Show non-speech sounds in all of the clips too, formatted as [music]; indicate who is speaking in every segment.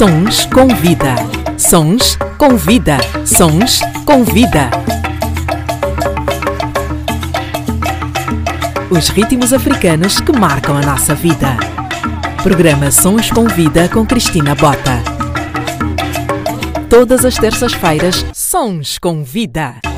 Speaker 1: Sons com vida. Sons com vida. Sons com vida. Os ritmos africanos que marcam a nossa vida. Programa Sons com Vida com Cristina Bota. Todas as terças-feiras, Sons com Vida.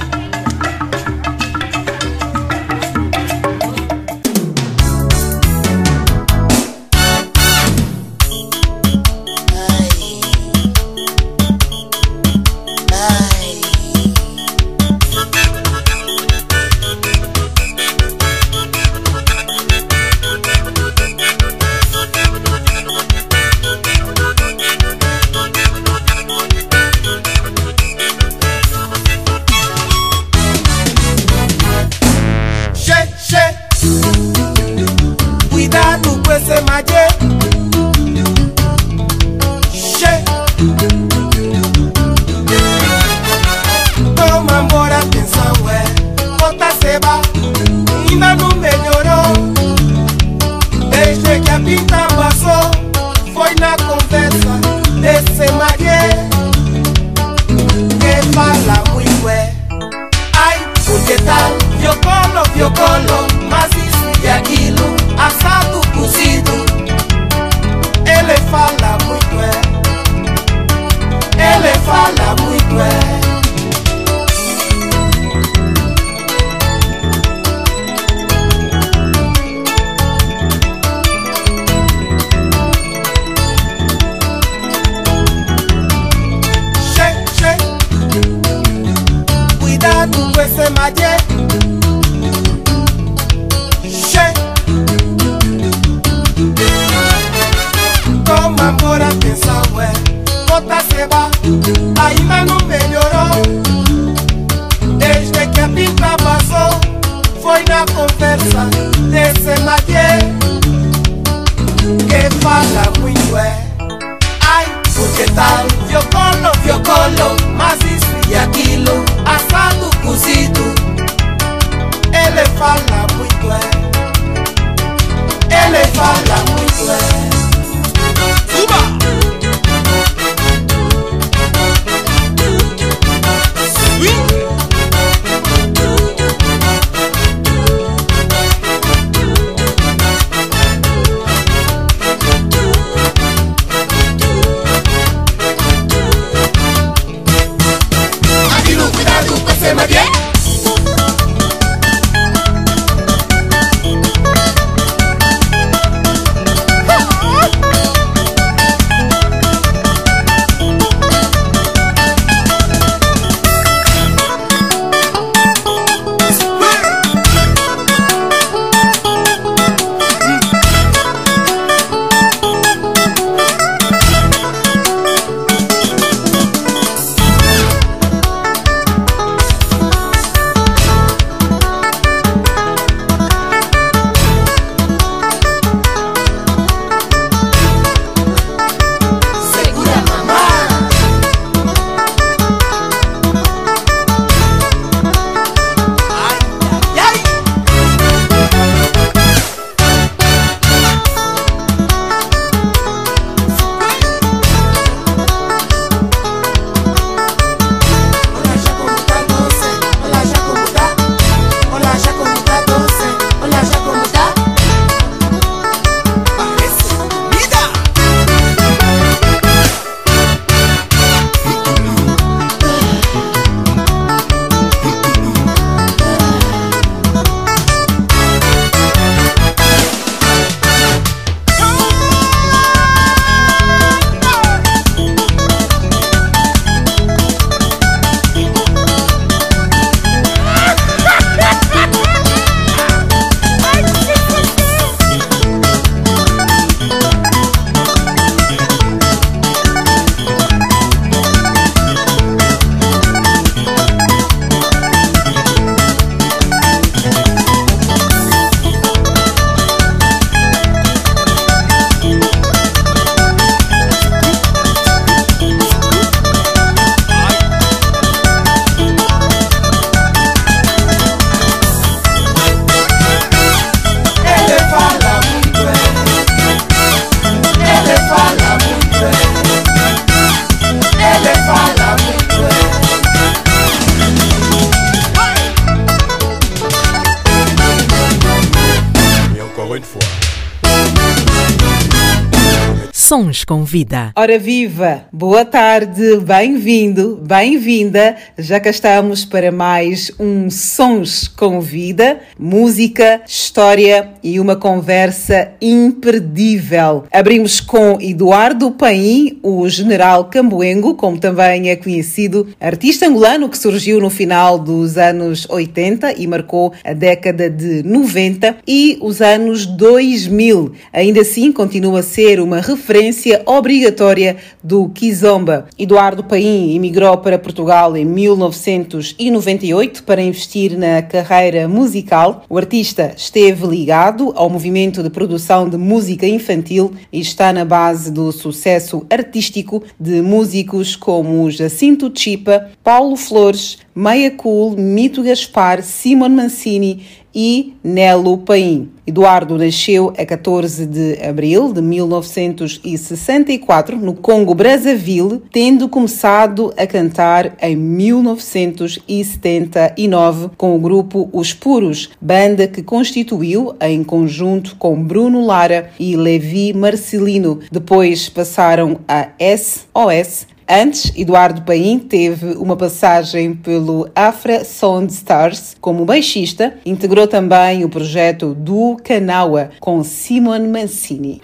Speaker 2: Sons com Vida.
Speaker 3: Ora viva! Boa tarde, bem-vindo, bem-vinda. Já cá estamos para mais um Sons com Vida, música, história e uma conversa imperdível. Abrimos com Eduardo Paim, o General Camboengo, como também é conhecido, artista angolano que surgiu no final dos anos 80 e marcou a década de 90 e os anos 2000. Ainda assim, continua a ser uma referência obrigatória do Kizomba. Eduardo Paim emigrou para Portugal em 1998 para investir na carreira musical. O artista esteve ligado ao movimento de produção de música infantil e está na base do sucesso artístico de músicos como Jacinto Chipa, Paulo Flores, Meia Cool, Mito Gaspar, Simon Mancini e Nelo Paim. Eduardo nasceu a 14 de abril de 1964 no Congo Brazzaville, tendo começado a cantar em 1979 com o grupo Os Puros, banda que constituiu em conjunto com Bruno Lara e Levi Marcelino. Depois passaram a SOS Antes, Eduardo Paim teve uma passagem pelo Afra Sound Stars como baixista, integrou também o projeto do Canaua com Simon Mancini.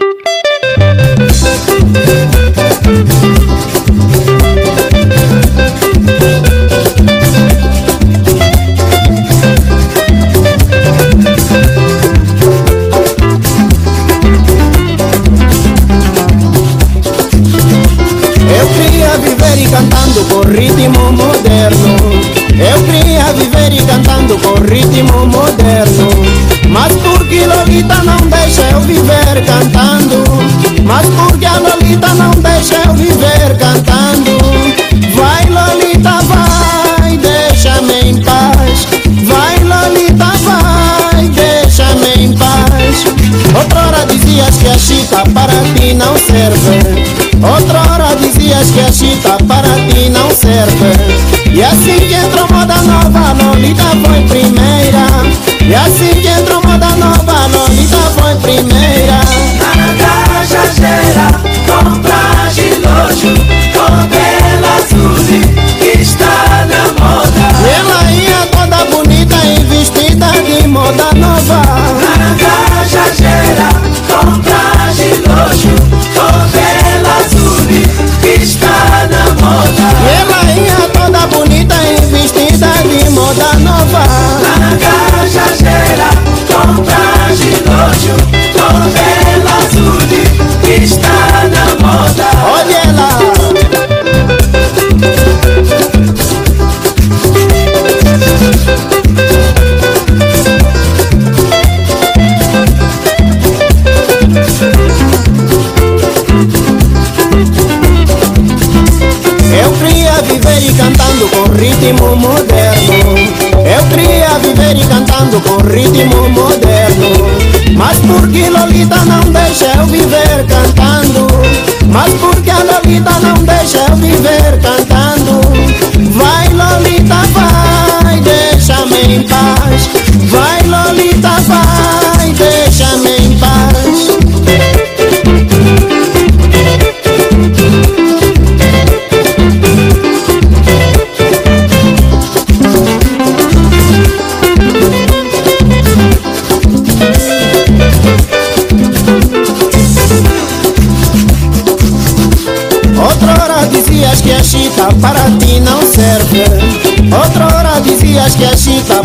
Speaker 4: Viver cantando com ritmo moderno. Eu queria viver e cantando com ritmo moderno. Mas porque Lolita não deixa eu viver cantando. Mas porque a Lolita não deixa eu viver cantando. Vai Lolita, vai, deixa-me em paz. Vai Lolita, vai, deixa-me em paz. Outrora dizias que a chita para ti não serve. abertas e assim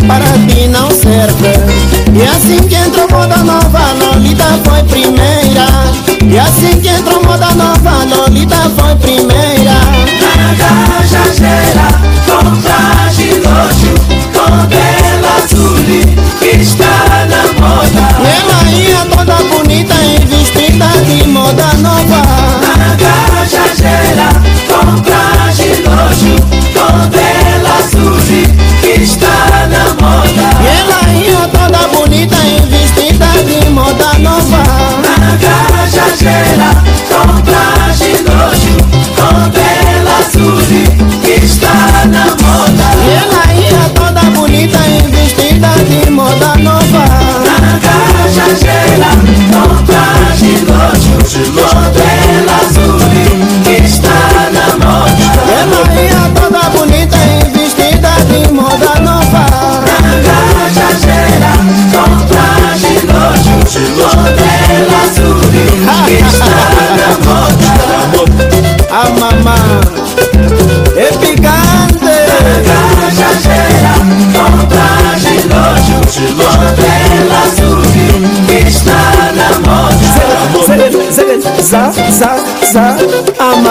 Speaker 4: para ti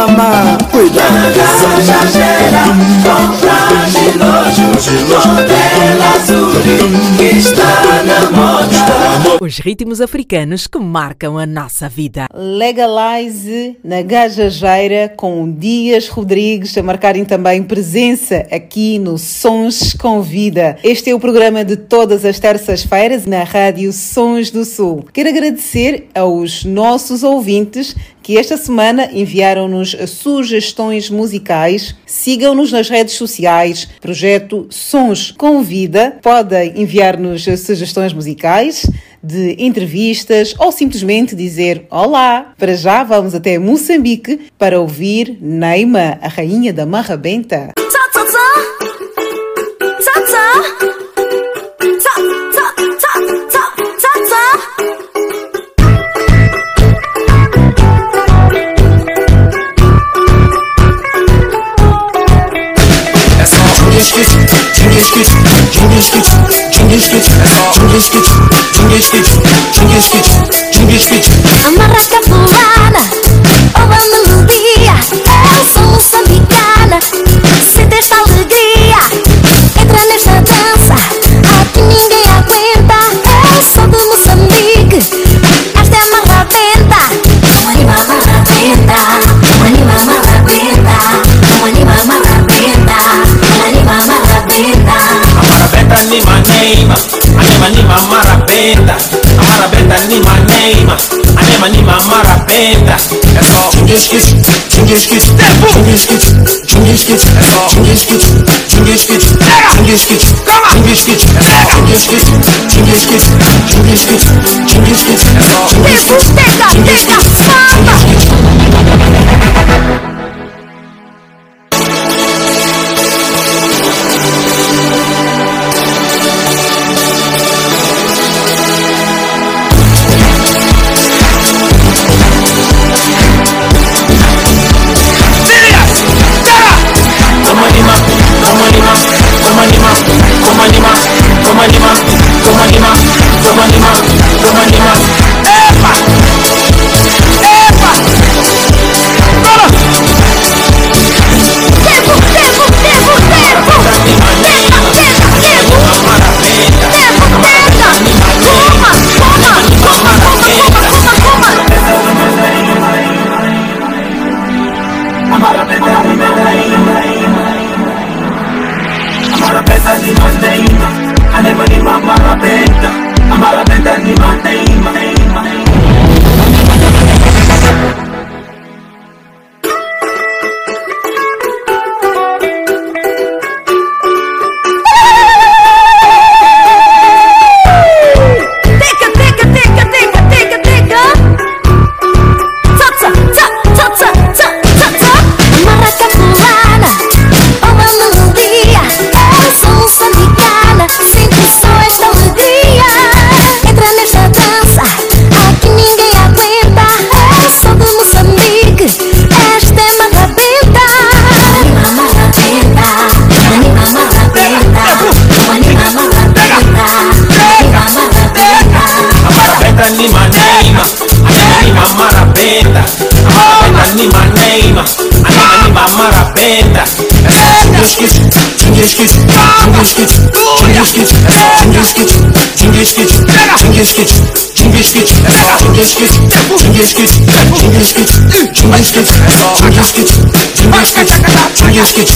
Speaker 4: a
Speaker 1: mamá, cuida.
Speaker 5: Gajageira, com traje lojo, modelo azul, que está na moda.
Speaker 2: Os ritmos africanos que marcam a nossa vida.
Speaker 3: Legalize na Gajageira com Dias Rodrigues a marcarem também presença aqui no Sons com Vida. Este é o programa de todas as terças-feiras na Rádio Sons do Sul. Quero agradecer aos nossos ouvintes que esta semana enviaram-nos sugestões musicais. Sigam-nos nas redes sociais, projeto Sons com Vida. Podem enviar-nos sugestões musicais de entrevistas ou simplesmente dizer olá. Para já vamos até Moçambique para ouvir Neima, a rainha da Marra Benta.
Speaker 6: Amarra capoeira, ou a melodia Eu sou moçambicana, sinto esta alegria Entra nesta dança, aqui ninguém aguenta. Eu sou de Moçambique, esta é marrabenta Um anima marrabenta, um anima marrabenta Um anima marrabenta, um anima marrabenta
Speaker 7: Amarabenta ni maneima, anema ni mamarabenta Amarabenta marabenda ni my name My
Speaker 5: name ni
Speaker 7: my marabenda That's all Chungiskits, chungiskits Chungiskits, chungiskits Chungiskits, chungiskits Chungiskits, chungiskits Chungiskits, chungiskits Chungiskits, chungiskits Chungiskits, chungiskits Chungiskits, Chinese kids, Chinese kids, Chinese kids,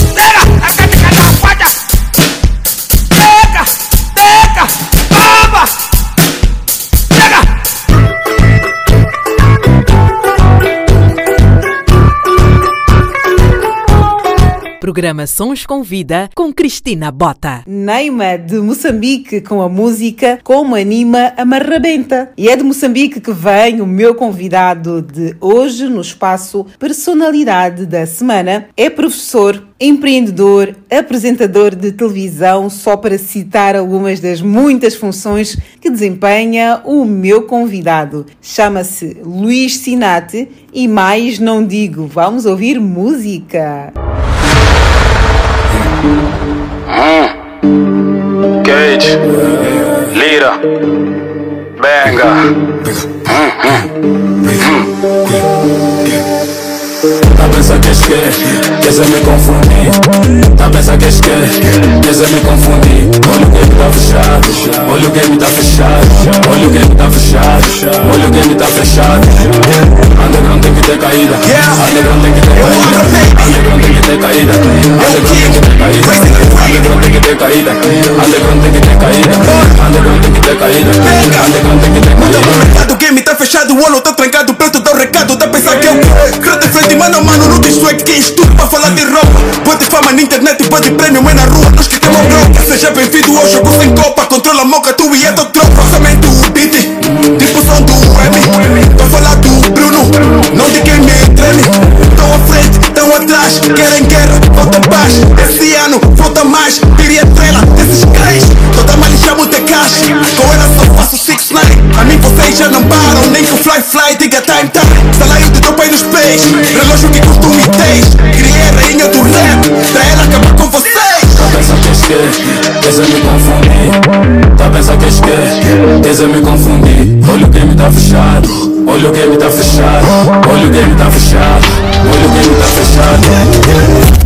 Speaker 2: Programa Sons com Vida com Cristina Bota.
Speaker 3: Neima de Moçambique com a música Como Anima a Marrabenta. E é de Moçambique que vem o meu convidado de hoje no espaço Personalidade da Semana. É professor, empreendedor, apresentador de televisão, só para citar algumas das muitas funções que desempenha o meu convidado. Chama-se Luís Sinate e mais não digo, vamos ouvir música. Mm.
Speaker 8: Gage. Leader. Banger. Mm -hmm. Mm -hmm. hmm.
Speaker 9: Tá pensa que esque, quer me confundir Tá pensa que esque, quer me confundir Olha o game tá fechado, olha o game tá fechado Olha o game tá fechado, olha o game tá fechado Underground tem que ter caída Underground tem que ter caída Underground tem que ter caída Underground tem que ter caída Underground tem que ter caída Underground tem que ter caída Underground tem que ter caída Underground tem que ter
Speaker 10: Muda pro
Speaker 9: caída
Speaker 10: mercado, o game tá fechado, o olho tá trancado, preto dá o recado, tá pensando que eu Crota frente, mano mano, não tem swag, quem estuda falar de roupa Pode fama na internet, pode prêmio, mas na rua nós que temos bronca Seja bem-vindo ao jogo sem copa, controla a moca, tu e a tua tropa Somente o beat, tipo do M Tô falar do Bruno, não de quem me treme Tão à frente, tão atrás, querem guerra, falta paz. Esse ano, falta mais, diria trela desses cães. Toda mal chamo de caixa, com ela só faço six nine. A mim vocês já não param, nem que o fly fly diga time time. Salário de topa e dos pés, relógio que costume tens. Criei a rainha do rap, pra ela acabar com vocês
Speaker 9: pensa que esque, quer me confundir Tá pensa que esque, quer me confundir Olha o game tá fechado Olha o game tá fechado. Olha o game tá fechado Olha o game tá fechado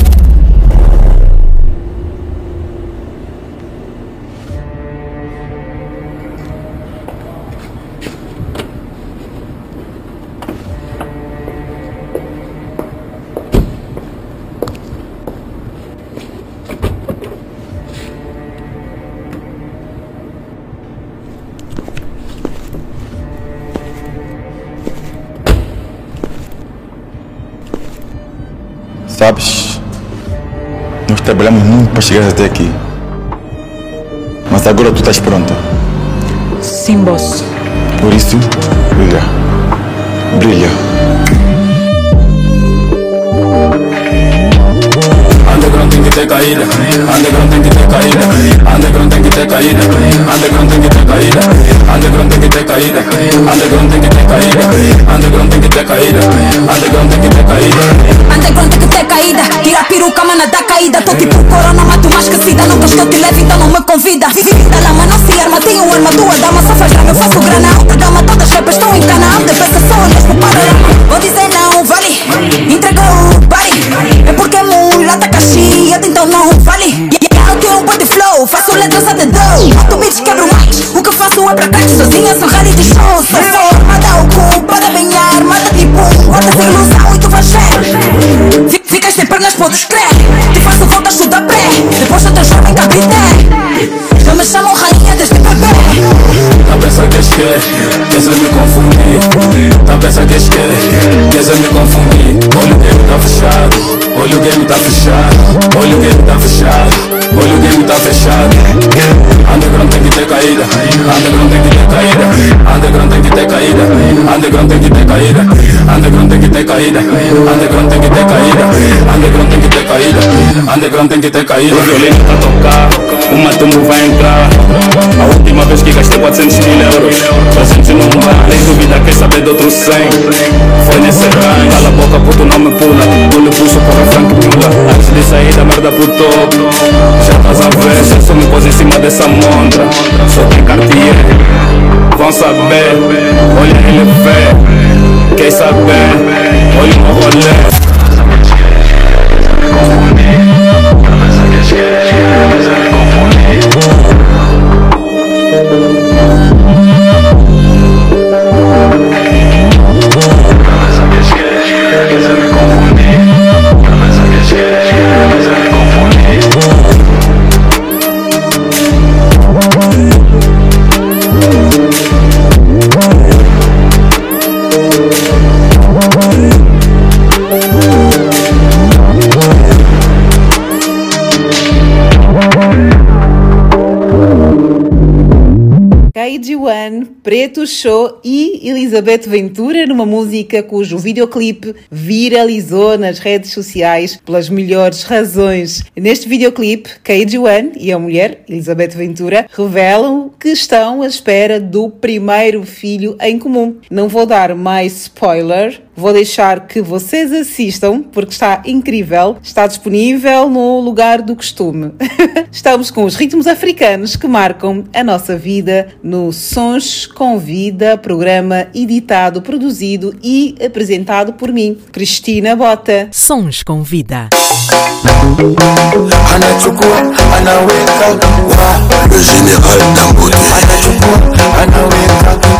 Speaker 11: trabalhamos muito para chegar até aqui. Mas agora tu estás pronta.
Speaker 12: Sim, boss.
Speaker 11: Por isso, brilha. Brilha.
Speaker 9: Que ter caída. Underground tem que ter caída. Underground tem que ter caída. Underground tem que ter caída. Underground tem que ter caída. Underground tem que ter caída. Underground tem que ter caída. Underground tem que ter caída.
Speaker 13: Underground tem que ter caída. Tira a peruca, mana da caída. Tô tipo corona, mato uma esquecida Nunca estou te leve, então não me convida. Da lama não se arma, tenho arma Tua dama só faz drama, eu faço grana Alta gama, todas as rapas estão em cana De peça só olhas pro panorama Vou dizer não, vale. Entregou o body. É porque mulata caxiada, então não vale. Eu tenho um body flow, faço letras a dedo. Mato beats, quebro mais O que eu faço é pra cá, sozinha Sou reality show, sou formada Ocupada, bem armada, tipo Guarda sem ilusão e tu vais ver Fi- Ficas sem pernas, podes crer Te faço voltas, tudo a pé. Depois eu transformo em capitã Já me chamam rainha desde bebê.
Speaker 9: Pensa que esque, quer me confundir Tá pensa que esque, quer me confundir Olha o game tá fechado. Olha o game tá fechado. Olha o game tá fechado. Olha o game tá fechado. Underground tem que ter caída. Underground tem que ter caída. Underground tem que ter caída. Underground tem que ter caída. Underground tem que ter caída. Underground tem que ter caída. Underground tem que ter caída. Underground tem que ter caída. O violino tá tocar Uma tumbo vai entrar. A última vez que gastei 400 mil euros. 300 não dá Nem dúvida quer saber de outro 100 Foi nesse range Cala a boca puto não me pula. Lhe puxo para Frank Mula. Antes de sair da merda pro topo Já estás a ver eu só me pôs em cima dessa montra. Só tem Cartier. Vão saber. Olha ele vê. Quer saber? Olha o rolê
Speaker 3: Preto Show e Elizabeth Ventura numa música cujo videoclipe viralizou nas redes sociais pelas melhores razões. Neste videoclipe, KG1 e a mulher, Elizabeth Ventura, revelam que estão à espera do primeiro filho em comum. Não vou dar mais spoiler, vou deixar que vocês assistam porque está incrível. Está disponível no lugar do costume. [laughs] Estamos com os ritmos africanos que marcam a nossa vida no Sons com Vida, programa editado, produzido e apresentado por mim, Cristina Bota.
Speaker 2: Sons com Vida.
Speaker 14: anachukua anaweka wa
Speaker 15: Le général Dangote,
Speaker 14: anachukua anaweka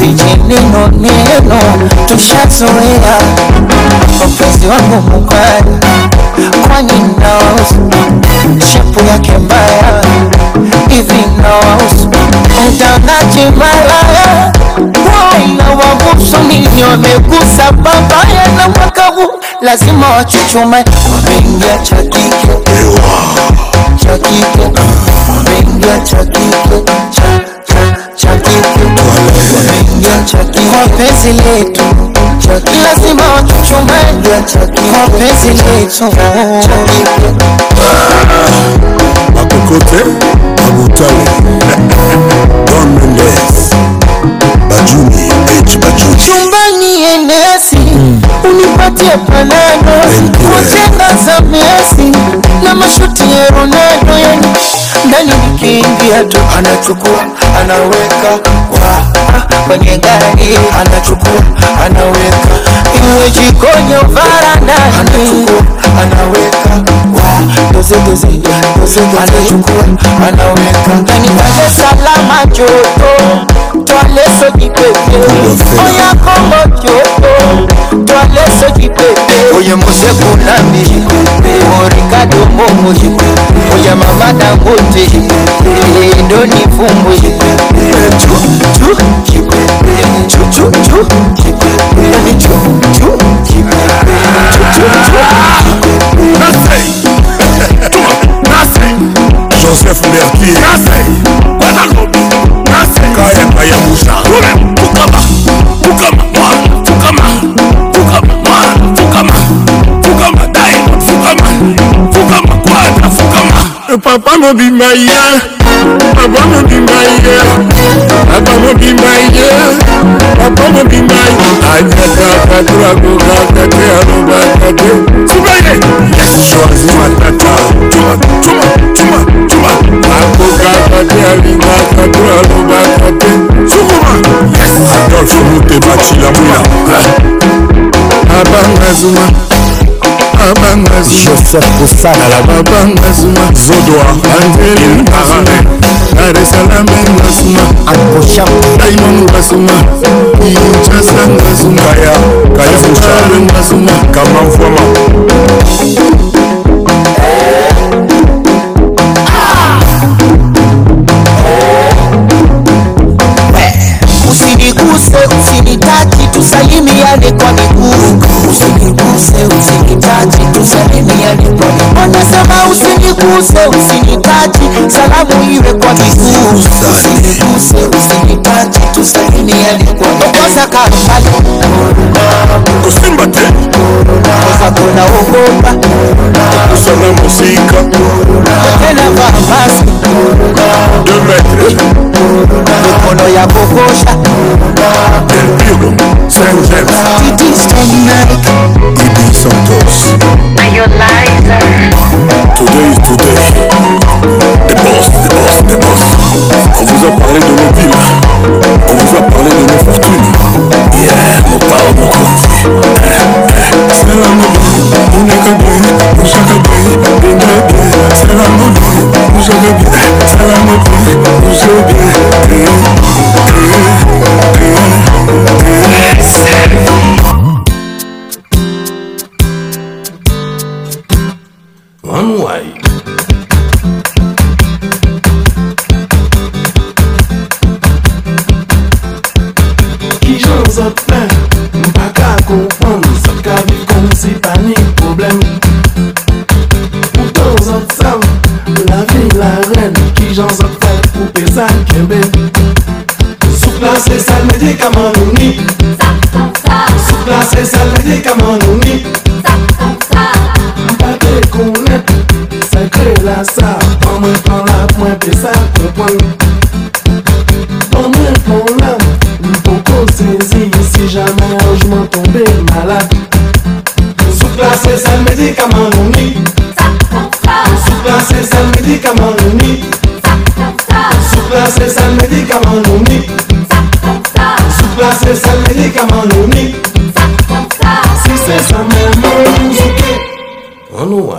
Speaker 16: vijineno neno tushazoea. Mpenzi wangu mubaya, kwani naosu shepu yake mbaya hivi nawahusu? Mtangaji malaya na wabusu nini wamegusa babaya na mwaka huu lazima wachuchume. Wameingia cha kike. Wameingia cha kike chaki. Kwa penzi letu. Lazima watuchumbe kwa penzi letu.
Speaker 15: Makokote abutale don mendes bajuni h bajuni.
Speaker 16: Chumbani enesi unipatie panado kujenga za Messi na mashuti ya Ronaldo yani ndani nikiingia tu
Speaker 14: anachukua anaweka wa
Speaker 16: kwenye gari
Speaker 14: anachukua anaweka.
Speaker 16: Iwe jikoni au varandani
Speaker 14: anachukua anaweka wa doze doze doze doze. Anachukua anaweka.
Speaker 16: Ndani Dar es Salaam joto toile soki pepe oya kongo kyoto toile soki pepe oya mosekunami morikado mongo oya mama dangote edoni fumbwe
Speaker 15: Joseph Merquier
Speaker 17: papa mobimba ye papa mobimba ye papa mobimba ye papa mobimba ye ajatakadurakokakate alobakate sibaye
Speaker 15: choisi matata
Speaker 17: tuma tuma tuma tuma akokakate alingakate alobakate sukuma
Speaker 15: adolfe mutebatilamula
Speaker 17: abanga zuma
Speaker 15: joseph
Speaker 17: kosalalaabangazuma
Speaker 15: zodoa
Speaker 17: angelin paramen aresalamengazuma
Speaker 15: akosham
Speaker 17: daimonu basuma ichasangazuma
Speaker 15: kaya kaya kushalengazuma
Speaker 17: kamanfwama
Speaker 15: ah!
Speaker 16: usiniguse usinitaki tusalimiane kwa miguu. Usiniguse kati tusalini alipona wanasema usiniguse usinipati salamu iwe kwa miguu usiniguse usinipati tusalini alipona kosa kambalo
Speaker 15: kusimba te.
Speaker 16: Kosa kona ogopa
Speaker 15: kusome musika
Speaker 16: tena
Speaker 15: vamasi
Speaker 16: mikono ya kokosha. Titi Strong
Speaker 15: Night Santos. Today, today, the boss, the boss, the boss. On vous a parlé de nos villes, on vous a parlé de nos fortunes. Yeah,
Speaker 17: nos parents, nos côtés. Salam, Mounaka Boy, Mouchaka
Speaker 15: Boy, Benga
Speaker 17: Boy. Salam,
Speaker 18: Mounaka Boy, Salam, Boy, Mouchaka Boy. si jamais un jour tomber malade. Soukla se sel médicament nous ni. Soukla se sel médicament nous ni. Soukla se sel médicament nous ni. Soukla se sel médicament. Si c'est ça même. On.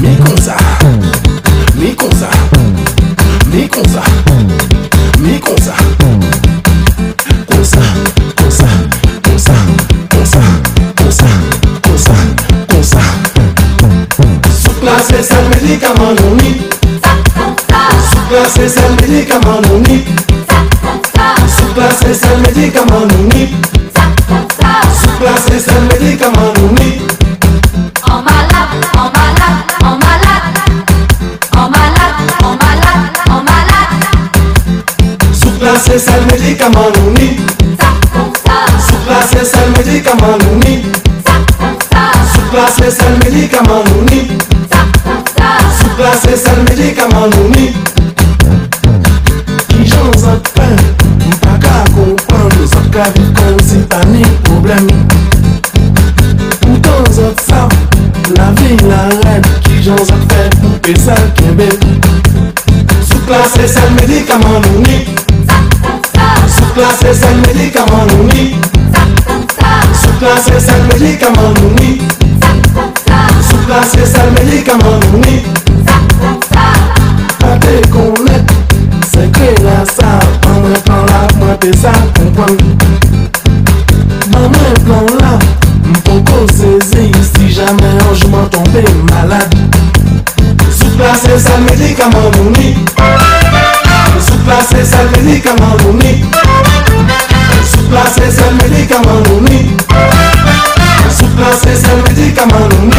Speaker 18: Mais comme ça. konsa mi konsa konsa konsa konsa konsa konsa konsa konsa sukla se sel médicament non ni sukla se sel médicament non ni sukla se sel médicament non ni sukla se sel médicament non ni placé, c'est le médicament nouni. Sous placé, c'est le médicament nouni. Sous placé, c'est le médicament nouni. Sous placé, c'est le médicament nouni. Qui j'en s'appelle, m'pas qu'à comprendre, s'en qu'à vivre comme si t'as ni problème. Pourtant, s'en ça, la vie, la reine, qui j'en s'appelle, pour ça, qu'est-ce Sous placé, c'est le médicament nouni medikaman nou ni Souk la se sel medikaman nou ni Souk la se sel medikaman nou ni Souk la se sel medikaman nou ni Pa te konet Se kre la sa An mwen plan la mwen pe sa kompon An mwen plan la Mpoko sezi Si jamen an jman tombe malade. Souk la se sel medikaman nou ni place ezali likama nuni place ezali likama nuni place ezali likama nuni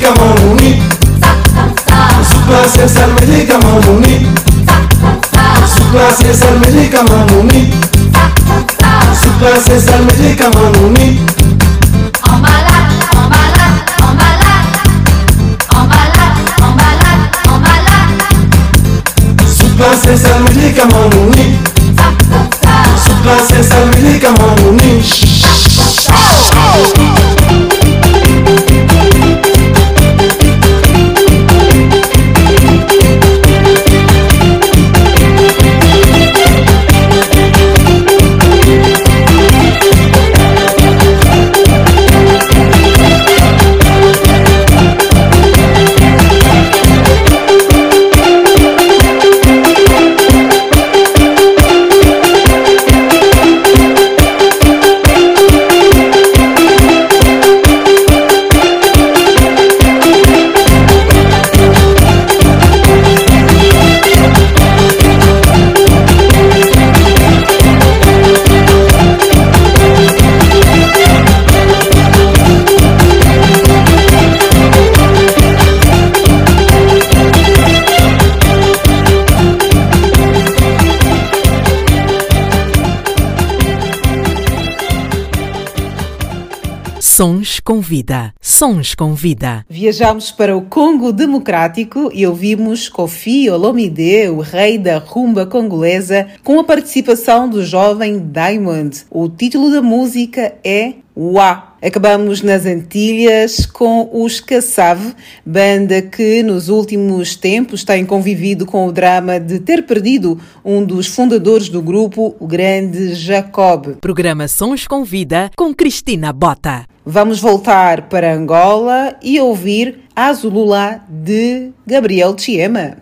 Speaker 19: meleka mamuni supa sesar meleka mamuni supa sesar meleka mamuni supa sesar
Speaker 18: meleka mamuni Supa sesar meleka mamuni Supa sesar meleka mamuni Supa sesar meleka mamuni
Speaker 2: Sons com vida. Sons com vida.
Speaker 3: Viajamos para o Congo Democrático e ouvimos Kofi Olomide, o rei da rumba congolesa, com a participação do jovem Diamond. O título da música é Wa. Acabamos nas Antilhas com os Cassave, banda que nos últimos tempos tem convivido com o drama de ter perdido um dos fundadores do grupo, o grande Jacob.
Speaker 2: Programa Sons com Vida com Cristina Bota.
Speaker 3: Vamos voltar para Angola e ouvir Azulula de Gabriel Chiema.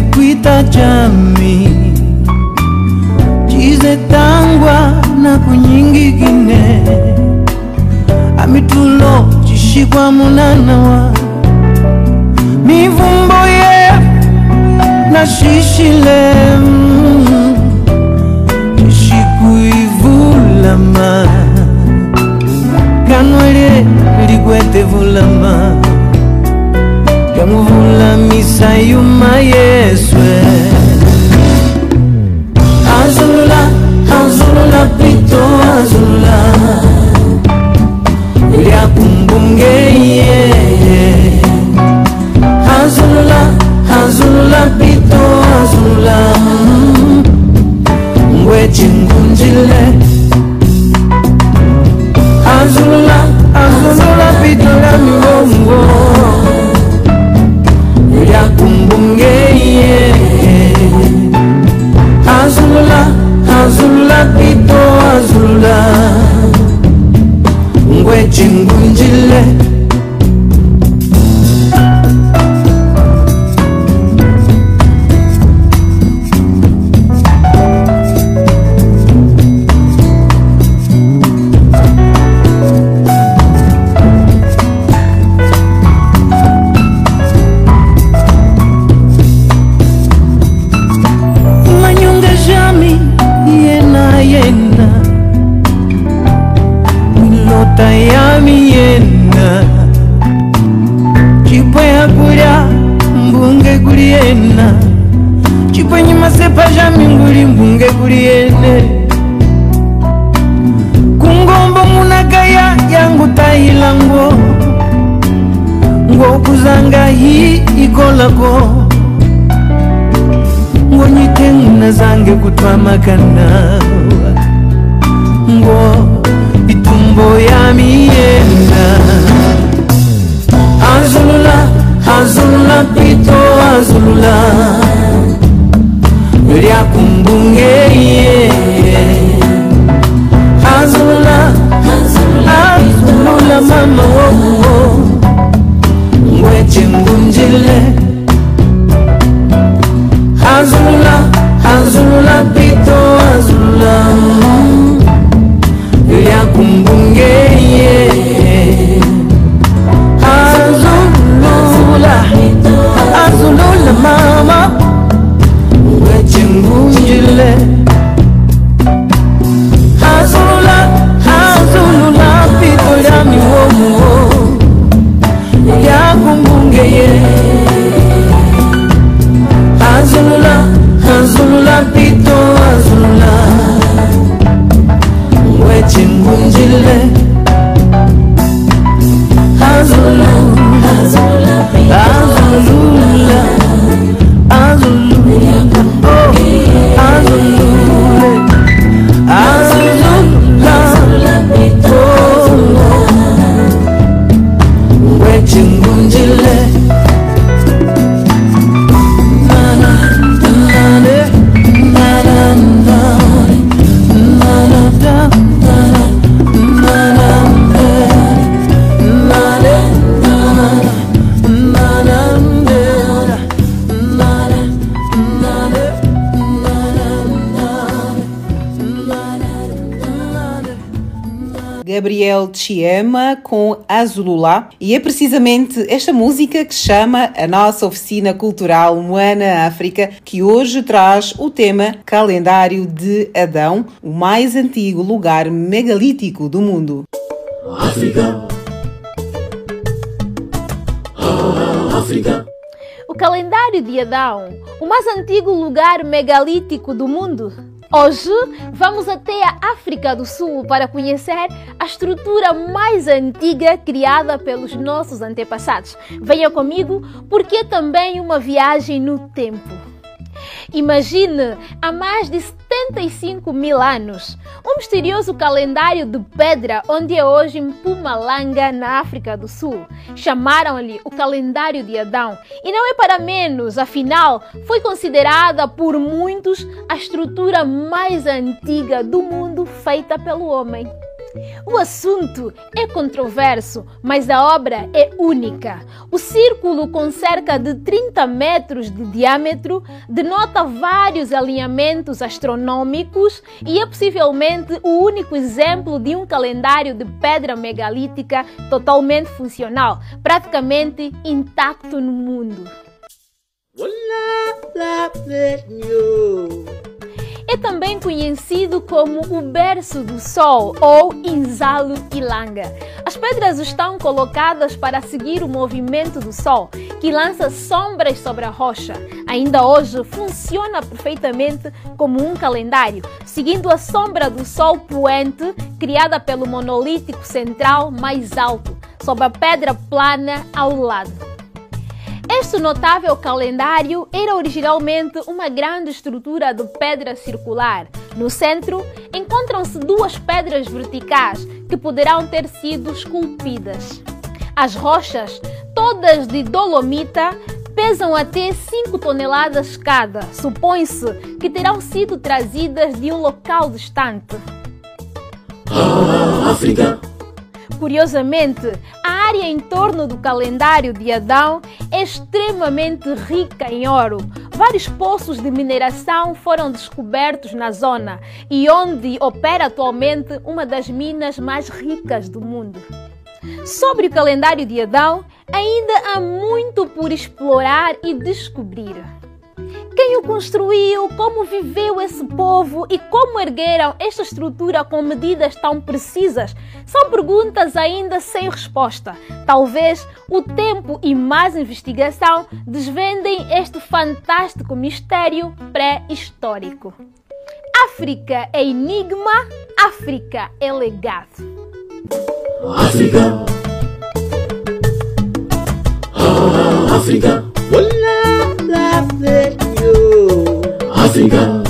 Speaker 20: kwita chami jize tangwa na kunyingigine amitulo chishikwa munanawa mivumbo ye na shishilemu chishikuivulama kanwelye ligwete vulama. Gamuvulamisa yuma yeswe azulula azulula pito azulula. Lyakumbungeye azulula azulula pito azulula. Ngwechingunjile azulula azulula pitola miwongo zincirle kuzanga hi hii igolago ngonyiteng nazange zange kutwamakana ngo itumbo yami yenda azulula azulula pito azulula. Lyakumbungeye azulula azulula mama wokuo njengunjile hazula hazula pito hazula baile.
Speaker 3: Gabriel Chiema com Azulula e é precisamente esta música que chama a nossa oficina cultural Moana África que hoje traz o tema Calendário de Adão, o mais antigo lugar megalítico do mundo.
Speaker 21: África. Ah, África.
Speaker 22: O calendário de Adão, o mais antigo lugar megalítico do mundo. Hoje vamos até a África do Sul para conhecer a estrutura mais antiga criada pelos nossos antepassados. Venha comigo porque é também uma viagem no tempo. Imagine, há mais de 75 mil anos, um misterioso calendário de pedra onde é hoje Mpumalanga, na África do Sul. Chamaram-lhe o calendário de Adão. E não é para menos, afinal, foi considerada por muitos a estrutura mais antiga do mundo feita pelo homem. O assunto é controverso, mas a obra é única. O círculo, com cerca de 30 metros de diâmetro, denota vários alinhamentos astronômicos e é possivelmente o único exemplo de um calendário de pedra megalítica totalmente funcional, praticamente intacto no mundo. É também conhecido como o berço do sol ou Inzalo Ilanga. As pedras estão colocadas para seguir o movimento do sol, que lança sombras sobre a rocha. Ainda hoje funciona perfeitamente como um calendário, seguindo a sombra do sol poente criada pelo monolítico central mais alto, sob a pedra plana ao lado. Este notável calendário era originalmente uma grande estrutura de pedra circular. No centro encontram-se duas pedras verticais que poderão ter sido esculpidas. As rochas, todas de dolomita, pesam até 5 toneladas cada. Supõe-se que terão sido trazidas de um local distante.
Speaker 21: Ah, África.
Speaker 22: Curiosamente, a área em torno do calendário de Adão é extremamente rica em ouro. Vários poços de mineração foram descobertos na zona e onde opera atualmente uma das minas mais ricas do mundo. Sobre o calendário de Adão, ainda há muito por explorar e descobrir. Quem o construiu, como viveu esse povo e como ergueram esta estrutura com medidas tão precisas são perguntas ainda sem resposta. Talvez o tempo e mais investigação desvendem este fantástico mistério pré-histórico. África é enigma, África é legado.
Speaker 21: África. Ah, África. África. Ah,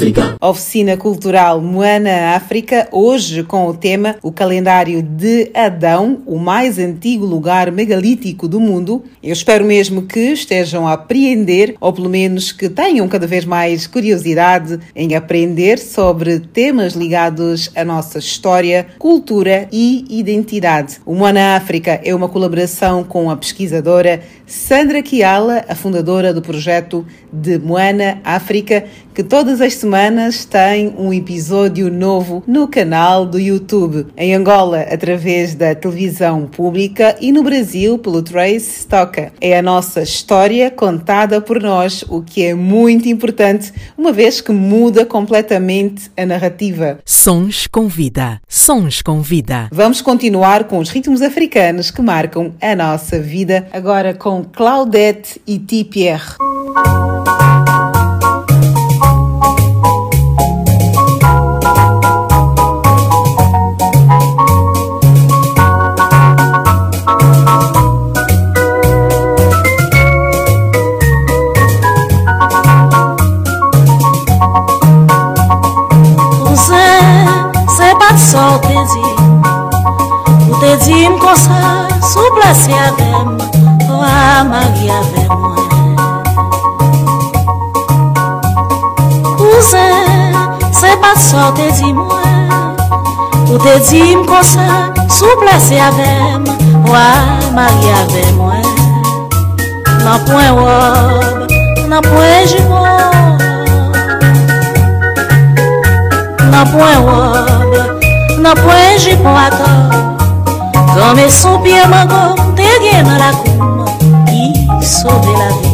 Speaker 21: África.
Speaker 3: Oficina Cultural Moana África, hoje com o tema O Calendário de Adão, o mais antigo lugar megalítico do mundo. Eu espero mesmo que estejam a apreender, ou pelo menos que tenham cada vez mais curiosidade em aprender sobre temas ligados à nossa história, cultura e identidade. O Moana África é uma colaboração com a pesquisadora Sandra Kiala, a fundadora do projeto de Moana África, que todas as semanas tem um episódio novo no canal do YouTube. Em Angola, através da televisão pública e no Brasil, pelo Trace Toca. É a nossa história contada por nós, o que é muito importante, uma vez que muda completamente a narrativa.
Speaker 2: Sons com vida. Sons com vida.
Speaker 3: Vamos continuar com os ritmos africanos que marcam a nossa vida, agora com Claudette e T. Pierre.
Speaker 23: vat sa ou te di? Ou te di m kon sa Sou plase avem Ou a magi avem mwen. Ouze Se pat sa ou te di mwen? Ou te di m kon sa Sou plase avem Ou a magi avem mwen? Nan pwen wob Nan pwen jimon Nan pwen wob nan pwen jipon akor Kame son piye magom, te gen nan la koum Ki sobe la vi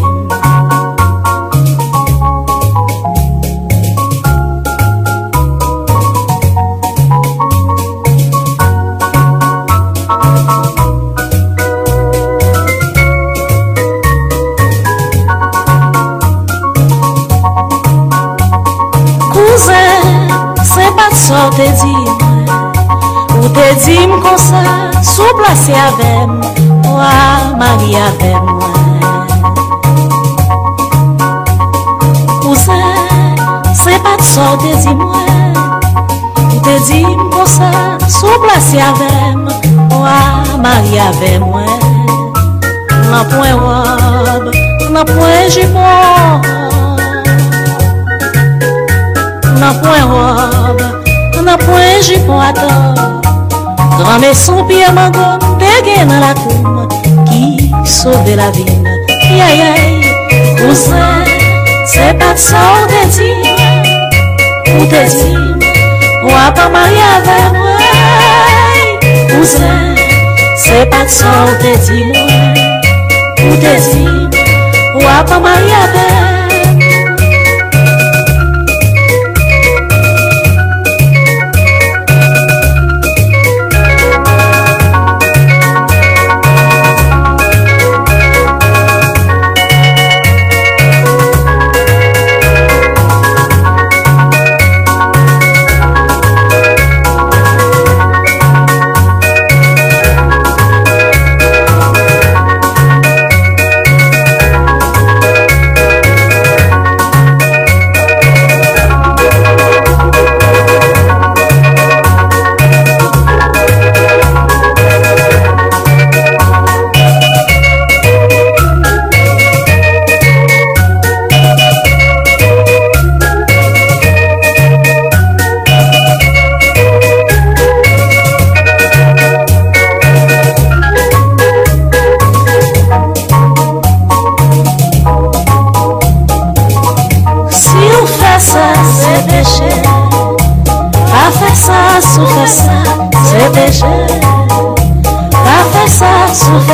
Speaker 23: Te di m kon sa, sou plase avem, Ou a mari avem mwen. Pou se pat so te di mwen, Ou Te di m kon sa, sou plase avem, Ou a mari avem mwen. Nan pwen wab, nan pwen jipon Nan pwen wab, nan pwen jipon aton, Rame son piye magom, dege nan la koum, ki sove la vin. Yayay, kouzen, se pat sa ou te di, ou te di, ou apan marye ave mwen. Kouzen, se pat sa ou te di, ou te di, ou apan marye ave mwen.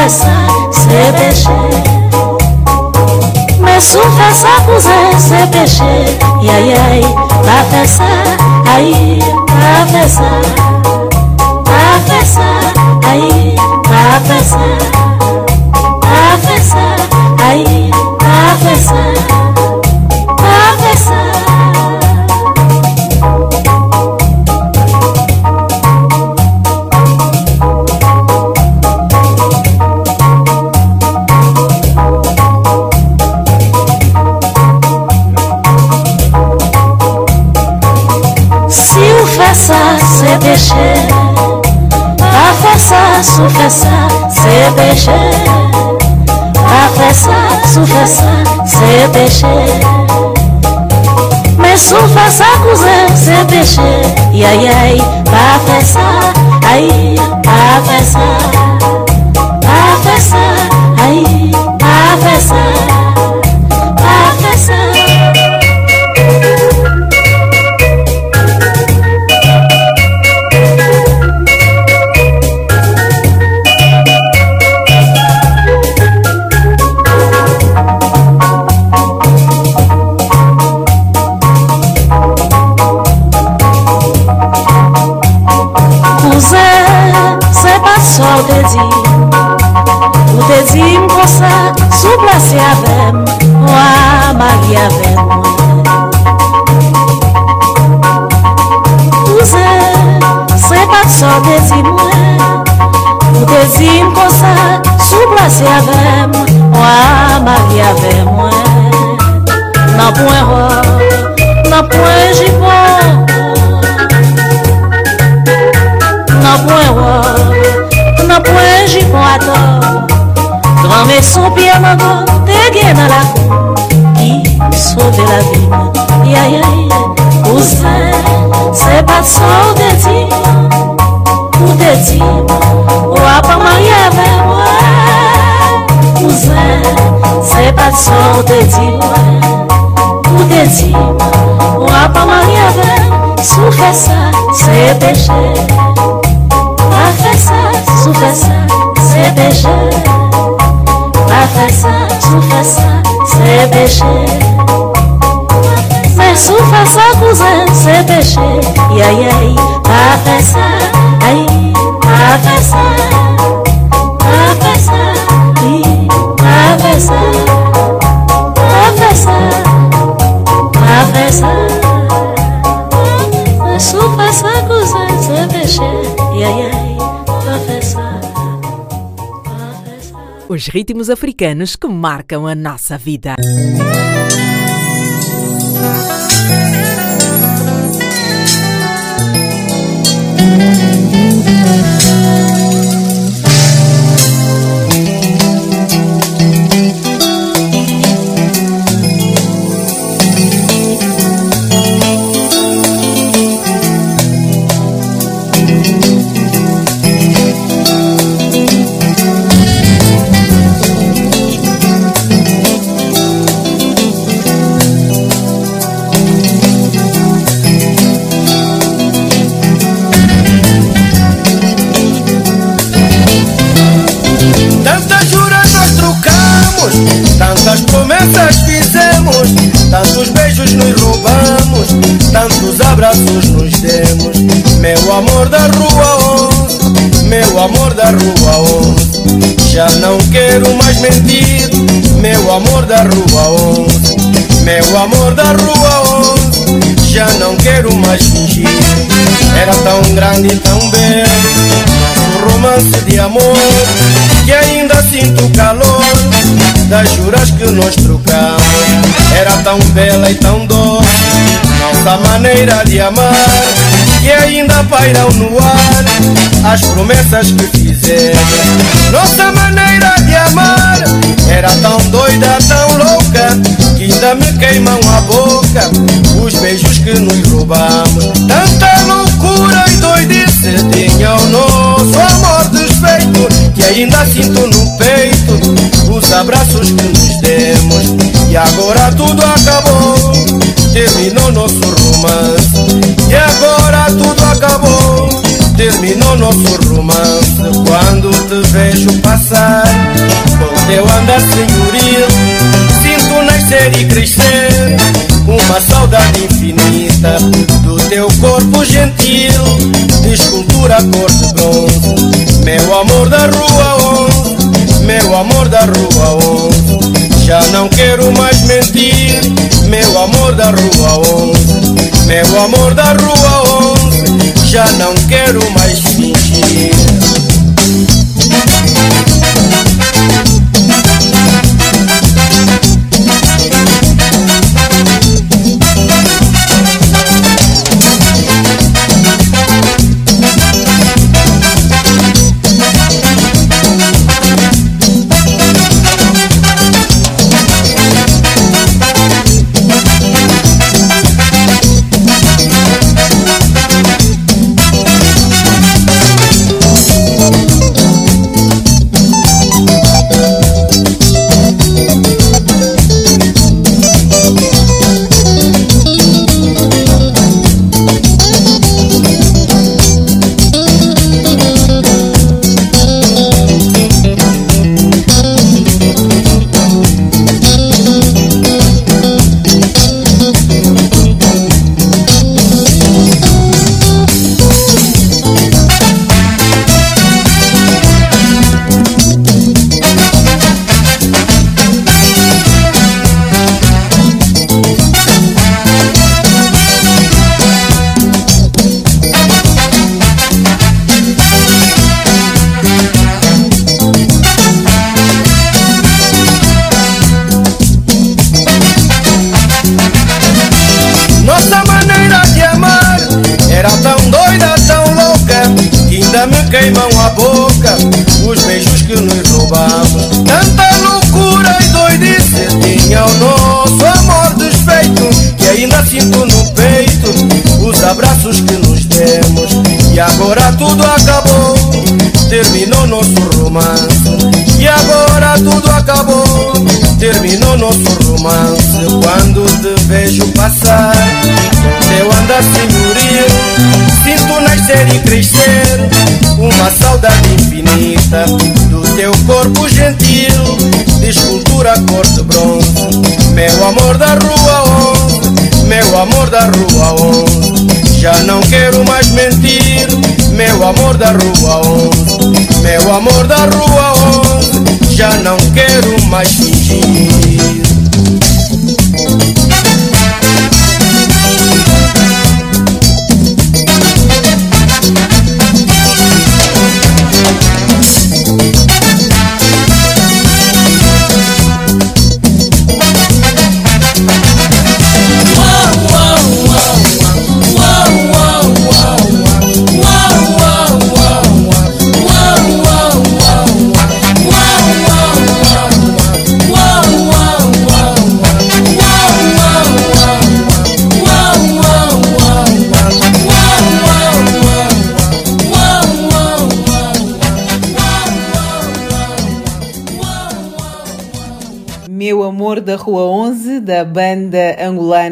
Speaker 23: kuzesa sebeshe mesufesa kuze sebeshe yayai bafesa ai bafesa bafesa ai bafesa sa, sou fè sa, se peche Pa fè sa, sou fè sa, se peche Men sou fè sa, kouze, se peche Yayay, pa fè konsa, sou plase avèm, wamari avèm mwen. Touze, se pat so dezi mwen, ou dezi m konsa, sou plase avèm, wamari avèm mwen. Nan pwen ro, nan pwen jivò, nan pwen ro, nan pwen jivò atò, jipon ato Gran meson piye mago, te gen nan la koum Ki sove la vi Yayay, kouzen, se pat so ou te di Ou te di, wap a mari ave mwen Kouzen, se pat so ou te di Ou a c'est péché. Pas faire ça, sous faire ça, c'est péché. Pas faire ça, sous faire ça, c'est péché. Mais sous ça, cousin, c'est péché. Ya ya, pas faire ça, aïe, pas faire ça. Pas faire ça, oui, pas.
Speaker 2: Os ritmos africanos que marcam a nossa vida.
Speaker 24: Mentir, meu amor da rua 11. Meu amor da rua 11, já não quero mais fingir. Era tão grande e tão belo, nosso romance de amor que ainda sinto o calor das juras que nós trocamos. Era tão bela e tão doce nossa maneira de amar, que ainda pairam no ar as promessas que fizemos. Nossa maneira de amar era tão doida, tão louca, que ainda me queimam a boca os beijos que nos roubamos. Tanta loucura e doidice tinha o nosso amor desfeito, que ainda sinto no peito os abraços que nos demos. E agora tudo acabou, terminou nosso romance. E agora tudo acabou, terminou nosso romance. Quando te vejo passar, com teu andar senhoril, sinto nascer e crescer. Uma saudade infinita do teu corpo gentil, de escultura cor de bronze. Meu amor da rua 11, meu amor da rua 11. Já não quero mais mentir, meu amor da rua 11. Meu amor da rua 11, já não quero mais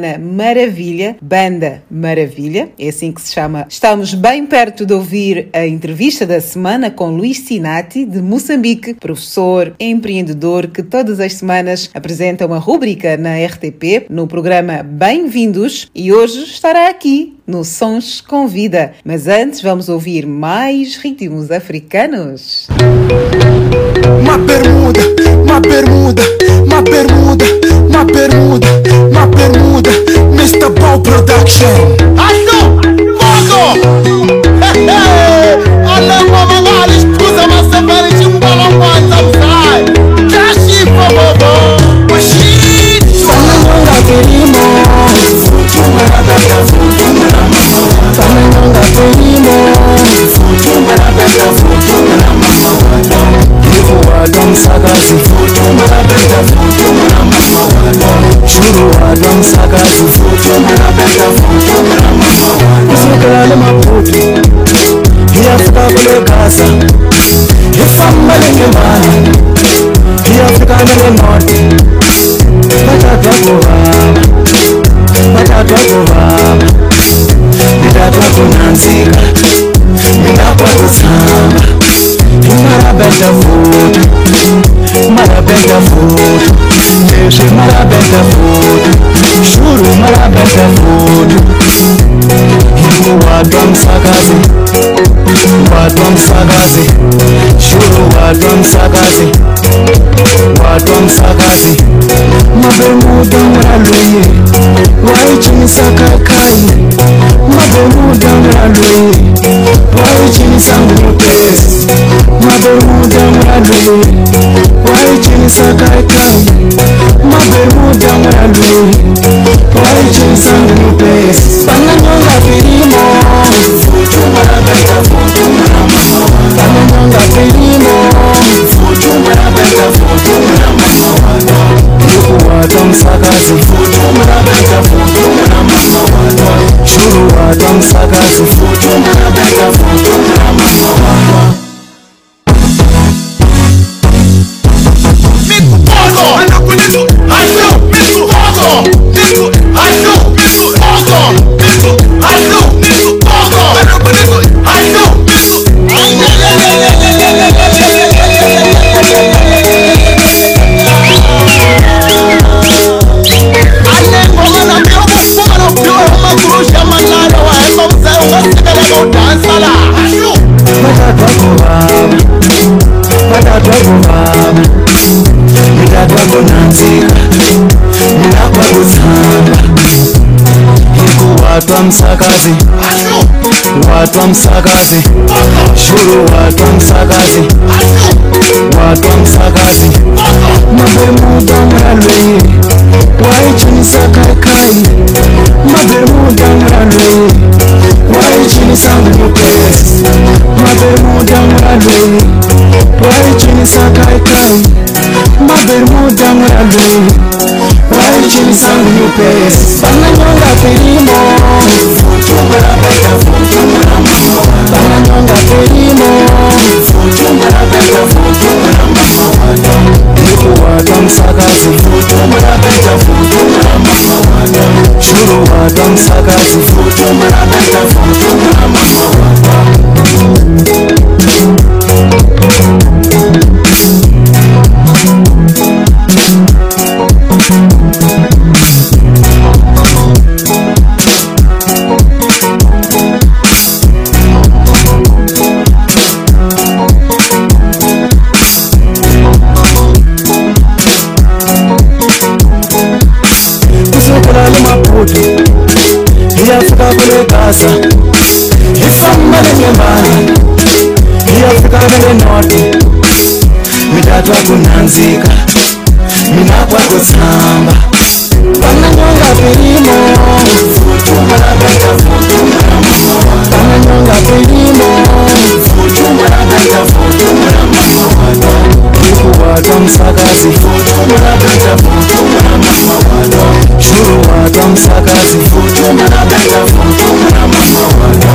Speaker 3: angolana Maravilha. Banda Maravilha, é assim que se chama. Estamos bem perto de ouvir a entrevista da semana com Luís Sinati, de Moçambique, professor, empreendedor, que todas as semanas apresenta uma rúbrica na RTP, no programa Bem-vindos, e hoje estará aqui no Sons com Vida. Mas antes vamos ouvir mais ritmos africanos.
Speaker 25: Uma bermuda, uma bermuda, uma bermuda, uma bermuda, uma bermuda, Mr. Ball Production. Acho! Fogo! [laughs] Olha como vale, escusa, mas vai de um balão quando sai. Cashi, por favor. nananga
Speaker 26: pelimo walomsakazi shuru walomsakazi usekelale maputo iyafika kulekasa ifamba lengemali iyafika nelenoti bathathwa kuvava bathathwa kuvava ndakwakunanzika ndakwakutsama marabenda futu marabenda futu ndezve marabenda futu shuru marabenda futu imu watwa musakazi watwa musakazi shuru watwa musakazi watwa musakazi mabemuda muraluye waichimusakakai Mabemu damradwe Wari chini sangu mpe Mabemu damradwe Wari chini sakaika Mabemu damradwe Wari chini sangu mpe Panganyonga pirimo Chumba na kaita futu na mama Panganyonga pirimo Chumba na kaita futu na mama Yuku watamsakazi Chumba na kaita futu na mama Churu wa don saka su foto na beka foto na mama wa msakazi. Watu wa msakazi. Shuru watu wa msakazi. Watu wa msakazi. Mabemuda mralweye waichini sakaekai mabemuda mralweye waichini sangunupes mabemuda mralweye waichini sakaekai mabermudango ya be waicilisangu yupe bananyonga pelimo bananyonga pelimo msakazi shuru wata msakazi
Speaker 18: Thank you. Asia Ifamba na nyumbani Afrika vile noti Mitatu akunanzika Mina kwako samba Pananyonga pelimo Futuma na beta futuma na mama Pananyonga pelimo Futuma na beta futuma na mama shuruwatwa msakazi futumanapenda futumana mama wada shuruwatwa msakazi futumanapenda futumana mama wada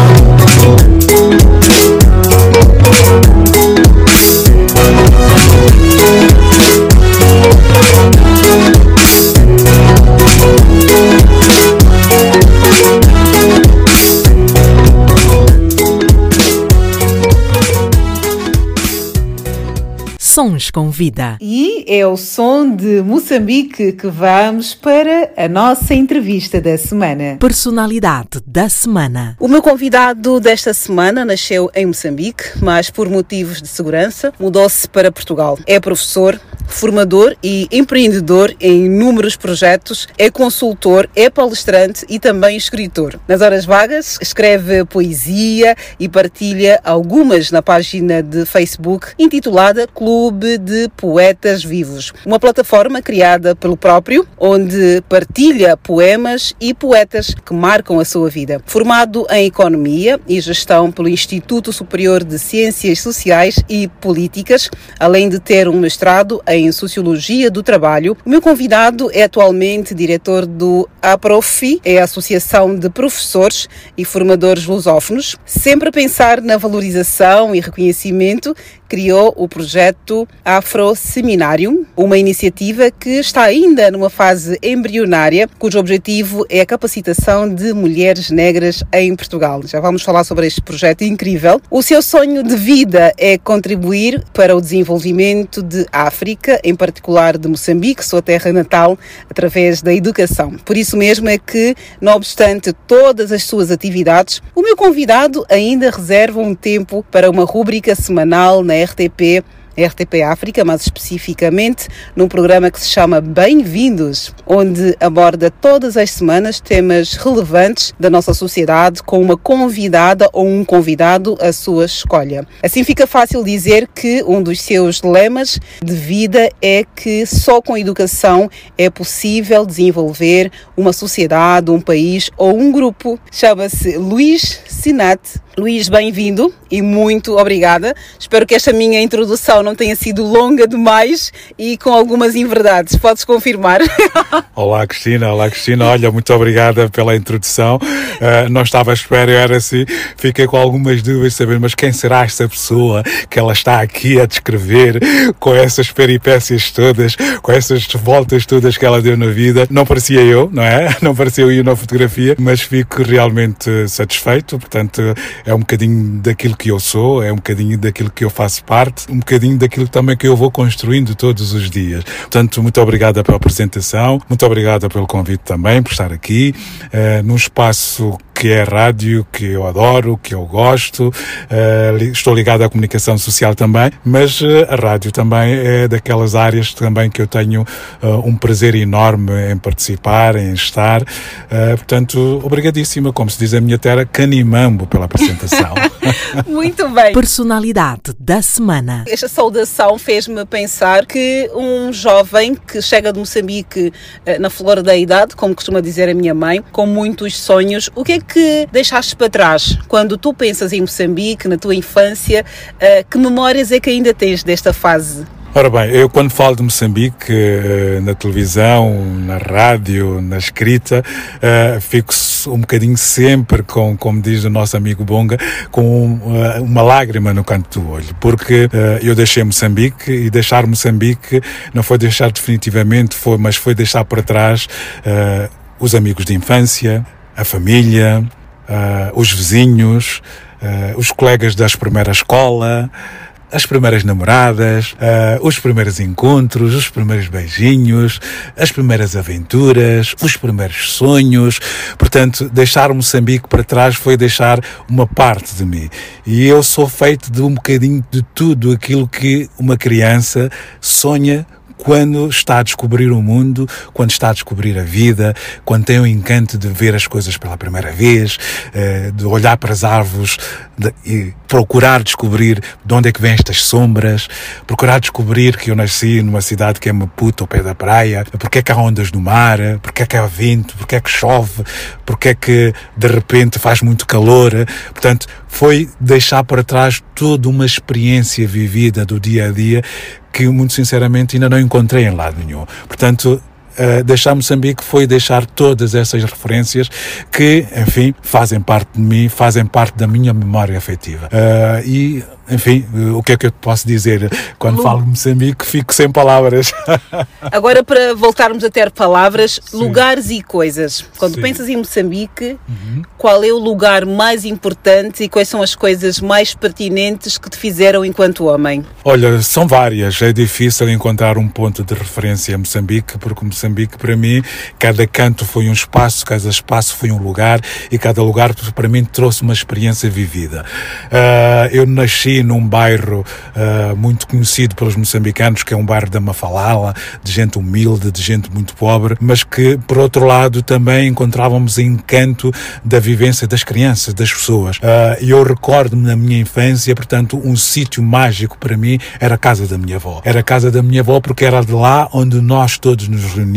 Speaker 2: Sons com vida.
Speaker 3: E é o som de Moçambique que vamos para a nossa entrevista da semana.
Speaker 2: Personalidade da semana.
Speaker 3: O meu convidado desta semana nasceu em Moçambique, mas por motivos de segurança mudou-se para Portugal. É professor, formador e empreendedor em inúmeros projetos, é consultor, é palestrante e também escritor. Nas horas vagas, escreve poesia e partilha algumas na página de Facebook intitulada Clube de Poetas Vivos, uma plataforma criada pelo próprio, onde partilha poemas e poetas que marcam a sua vida. Formado em Economia e Gestão pelo Instituto Superior de Ciências Sociais e Políticas, além de ter um mestrado em Sociologia do Trabalho, o meu convidado é atualmente diretor do APROFI, é a Associação de Professores e Formadores Lusófonos, sempre a pensar na valorização e reconhecimento criou o projeto Afro Seminarium, uma iniciativa que está ainda numa fase embrionária, cujo objetivo é a capacitação de mulheres negras em Portugal. Já vamos falar sobre este projeto incrível. O seu sonho de vida é contribuir para o desenvolvimento de África, em particular de Moçambique, sua terra natal, através da educação. Por isso mesmo é que, não obstante todas as suas atividades, o meu convidado ainda reserva um tempo para uma rúbrica semanal na RTP RTP África, mais especificamente num programa que se chama Bem-vindos, onde aborda todas as semanas temas relevantes da nossa sociedade com uma convidada ou um convidado à sua escolha. Assim fica fácil dizer que um dos seus lemas de vida é que só com educação é possível desenvolver uma sociedade, um país ou um grupo. Chama-se Luís Sinate. Luís, bem-vindo e muito obrigada. Espero que esta minha introdução não tenha sido longa demais e com algumas inverdades. Podes confirmar? [laughs]
Speaker 27: Olá, Cristina. Olá, Cristina. Olha, muito obrigada pela introdução. Uh, não estava à espera, eu era assim. Fiquei com algumas dúvidas de saber, mas quem será esta pessoa que ela está aqui a descrever com essas peripécias todas, com essas voltas todas que ela deu na vida? Não parecia eu, não é? [laughs] Não parecia eu na fotografia, mas fico realmente satisfeito. Portanto, é um bocadinho daquilo que eu sou, é um bocadinho daquilo que eu faço parte, um bocadinho daquilo também que eu vou construindo todos os dias. Portanto, muito obrigada pela apresentação, muito obrigada pelo convite também, por estar aqui, uh, num espaço que é rádio, que eu adoro, que eu gosto. Uh, estou ligado à comunicação social também, mas uh, a rádio também é daquelas áreas também que eu tenho uh, um prazer enorme em participar, em estar. portanto, obrigadíssima, como se diz a minha terra, canimambo pela apresentação. [laughs] [laughs]
Speaker 3: Muito bem.
Speaker 2: Personalidade da semana.
Speaker 3: Esta saudação fez-me pensar que um jovem que chega de Moçambique na flor da idade, como costuma dizer a minha mãe, com muitos sonhos, o que é que deixaste para trás quando tu pensas em Moçambique, na tua infância? Que memórias é que ainda tens desta fase?
Speaker 27: Ora bem, eu quando falo de Moçambique na televisão, na rádio, na escrita, fico um bocadinho sempre com, como diz o nosso amigo Bonga, com uma lágrima no canto do olho, porque eu deixei Moçambique e deixar Moçambique não foi deixar definitivamente, foi, mas foi deixar para trás os amigos de infância, a família, uh, os vizinhos, uh, os colegas das primeiras escola, as primeiras namoradas, uh, os primeiros encontros, os primeiros beijinhos, as primeiras aventuras, os primeiros sonhos. Portanto, deixar Moçambique para trás foi deixar uma parte de mim. E eu sou feito de um bocadinho de tudo aquilo que uma criança sonha quando está a descobrir o mundo, quando está a descobrir a vida, quando tem o encanto de ver as coisas pela primeira vez, eh, de olhar para as árvores e procurar descobrir de onde é que vêm estas sombras, procurar descobrir que eu nasci numa cidade que é Maputo, ao pé da praia, porque é que há ondas no mar, porque é que há vento, porque é que chove, porque é que de repente faz muito calor. Portanto, foi deixar para trás toda uma experiência vivida do dia a dia que, muito sinceramente, ainda não encontrei em lado nenhum. Portanto, Uh, deixar Moçambique foi deixar todas essas referências que, enfim, fazem parte de mim, fazem parte da minha memória afetiva. Uh, e enfim, o que é que eu posso dizer? Quando Lu... falo de Moçambique, fico sem palavras. [laughs]
Speaker 3: Agora, para voltarmos a ter palavras, Sim. lugares e coisas. Quando Sim. pensas em Moçambique, uhum. qual é o lugar mais importante e quais são as coisas mais pertinentes que te fizeram enquanto homem?
Speaker 27: Olha, são várias. É difícil encontrar um ponto de referência a Moçambique, porque Moçambique, para mim, cada canto foi um espaço, cada espaço foi um lugar e cada lugar, para mim, trouxe uma experiência vivida. Uh, eu nasci num bairro uh, muito conhecido pelos moçambicanos, que é um bairro da Mafalala, de gente humilde, de gente muito pobre, mas que, por outro lado, também encontrávamos encanto da vivência das crianças, das pessoas. Uh, eu recordo-me na minha infância, portanto, um sítio mágico para mim era a casa da minha avó. Era a casa da minha avó porque era de lá onde nós todos nos reuníamos,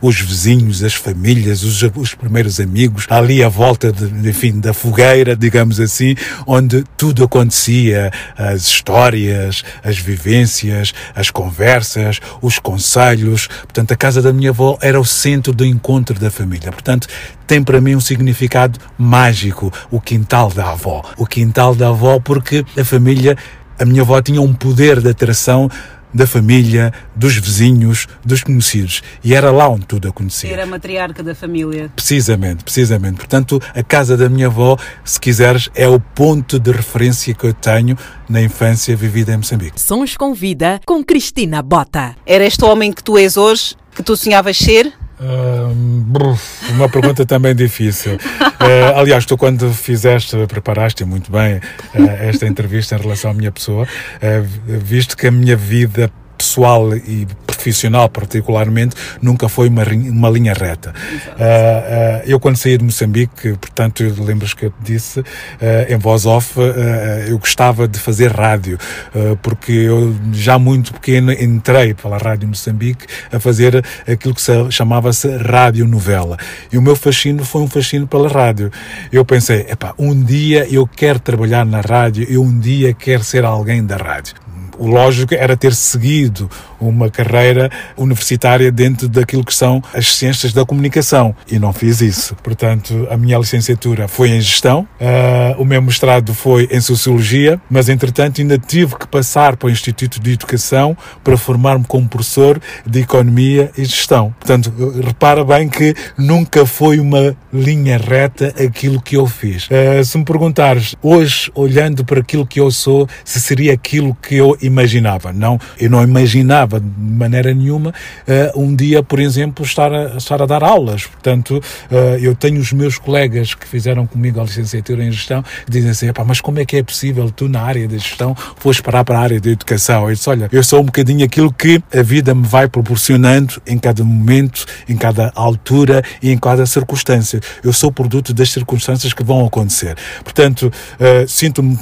Speaker 27: os vizinhos, as famílias, os, os primeiros amigos, ali à volta, de, enfim, da fogueira, digamos assim, onde tudo acontecia as histórias, as vivências, as conversas, os conselhos. Portanto, a casa da minha avó era o centro do encontro da família. Portanto, tem para mim um significado mágico, o quintal da avó. O quintal da avó porque a família, a minha avó tinha um poder de atração da família, dos vizinhos, dos conhecidos. E era lá onde tudo acontecia.
Speaker 3: Era a matriarca da família.
Speaker 27: Precisamente, precisamente. Portanto, a casa da minha avó, se quiseres, é o ponto de referência que eu tenho na infância vivida em Moçambique.
Speaker 2: Sons com vida com Cristina Bota.
Speaker 3: Era este homem que tu és hoje, que tu sonhavas ser?
Speaker 27: Uma pergunta também difícil. Uh, aliás, tu quando fizeste, preparaste muito bem uh, esta entrevista em relação à minha pessoa, uh, visto que a minha vida pessoal e profissional particularmente, nunca foi uma, uma linha reta. Uh, uh, eu quando saí de Moçambique, portanto, lembras que eu te disse, uh, em voz off, eu gostava de fazer rádio, porque eu já muito pequeno entrei pela Rádio Moçambique a fazer aquilo que chamava-se rádio novela. E o meu fascínio foi um fascínio pela rádio. Eu pensei, epá, um dia eu quero trabalhar na rádio, eu um dia quero ser alguém da rádio o lógico era ter seguido uma carreira universitária dentro daquilo que são as ciências da comunicação e não fiz isso. Portanto, a minha licenciatura foi em gestão, uh, o meu mestrado foi em sociologia, mas entretanto ainda tive que passar para o Instituto de Educação para formar-me como professor de economia e gestão. Portanto, repara bem que nunca foi uma linha reta aquilo que eu fiz. Uh, se me perguntares hoje, olhando para aquilo que eu sou, se seria aquilo que eu imaginava. Não, eu não imaginava de maneira nenhuma uh, um dia, por exemplo, estar a, estar a dar aulas. Portanto, uh, eu tenho os meus colegas que fizeram comigo a licenciatura em gestão dizem assim, mas como é que é possível tu na área da gestão fores parar para a área da educação? Eu disse, olha, eu sou um bocadinho aquilo que a vida me vai proporcionando em cada momento, em cada altura e em cada circunstância. Eu sou produto das circunstâncias que vão acontecer. Portanto, uh, sinto-me,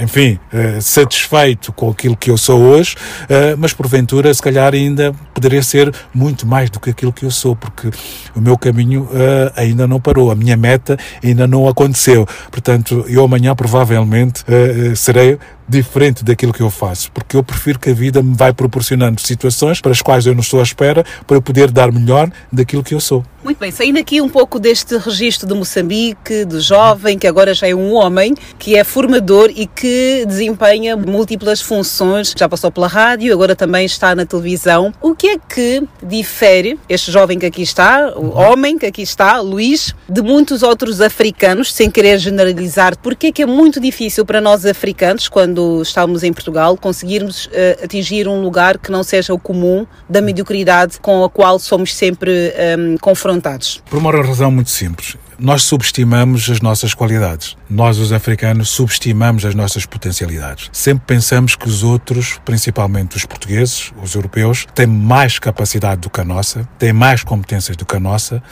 Speaker 27: enfim, satisfeito com aquilo que que eu sou hoje, uh, mas porventura, se calhar, ainda poderia ser muito mais do que aquilo que eu sou, porque o meu caminho uh, ainda não parou, a minha meta ainda não aconteceu. Portanto, eu amanhã provavelmente uh, serei diferente daquilo que eu faço, porque eu prefiro que a vida me vai proporcionando situações para as quais eu não estou à espera para eu poder dar melhor daquilo que eu sou.
Speaker 3: Muito bem, saindo aqui um pouco deste registro de Moçambique, de jovem, que agora já é um homem, que é formador e que desempenha múltiplas funções, já passou pela rádio, agora também está na televisão. O que é que difere este jovem que aqui está, o homem que aqui está, Luís, de muitos outros africanos, sem querer generalizar? Porque é que é muito difícil para nós africanos, quando estamos em Portugal, conseguirmos uh, atingir um lugar que não seja o comum da mediocridade com a qual somos sempre um, confrontados?
Speaker 27: Por uma razão muito simples. Nós subestimamos as nossas qualidades. Nós, os africanos, subestimamos as nossas potencialidades. Sempre pensamos que os outros, principalmente os portugueses, os europeus, têm mais capacidade do que a nossa, têm mais competências do que a nossa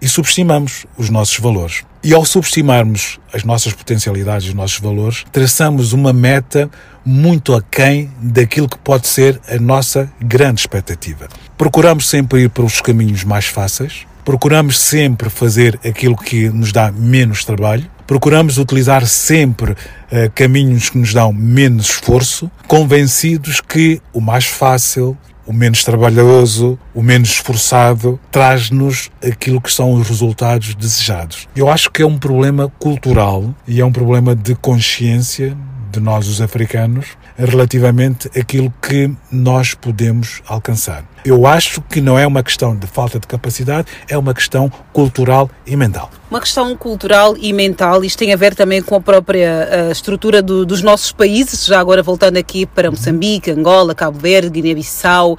Speaker 27: e subestimamos os nossos valores. E ao subestimarmos as nossas potencialidades e os nossos valores, traçamos uma meta muito aquém daquilo que pode ser a nossa grande expectativa. Procuramos sempre ir para os caminhos mais fáceis, procuramos sempre fazer aquilo que nos dá menos trabalho, procuramos utilizar sempre uh, caminhos que nos dão menos esforço, convencidos que o mais fácil, o menos trabalhoso, o menos esforçado, traz-nos aquilo que são os resultados desejados. Eu acho que é um problema cultural e é um problema de consciência de nós, os africanos, relativamente àquilo que nós podemos alcançar. Eu acho que não é uma questão de falta de capacidade, é uma questão cultural e mental.
Speaker 3: Uma questão cultural e mental, isto tem a ver também com a própria uh, estrutura do, dos nossos países, já agora voltando aqui para Moçambique, Angola, Cabo Verde, Guiné-Bissau, uh,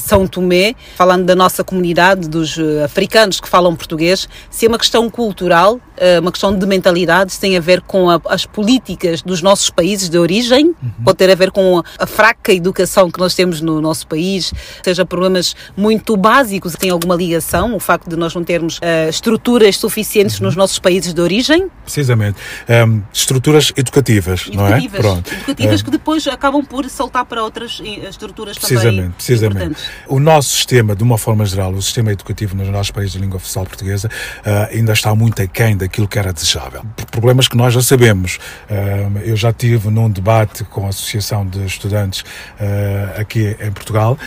Speaker 3: São Tomé, falando da nossa comunidade, dos uh, africanos que falam português, se é uma questão cultural, uma questão de mentalidade, se tem a ver com a, as políticas dos nossos países de origem, uhum. pode ter a ver com a, a fraca educação que nós temos no nosso país, seja problemas muito básicos, tem alguma ligação, o facto de nós não termos estruturas suficientes suficientes nos nossos países de origem?
Speaker 27: Precisamente. Um, estruturas educativas,
Speaker 3: educativas,
Speaker 27: não é? Pronto.
Speaker 3: Educativas uh, que depois acabam por saltar para outras eh, estruturas
Speaker 27: precisamente,
Speaker 3: também
Speaker 27: Precisamente. O nosso sistema, de uma forma geral, o sistema educativo nos nossos países de língua oficial portuguesa uh, ainda está muito aquém daquilo que era desejável. Problemas que nós já sabemos. Uh, eu já tive num debate com a Associação de Estudantes aqui em Portugal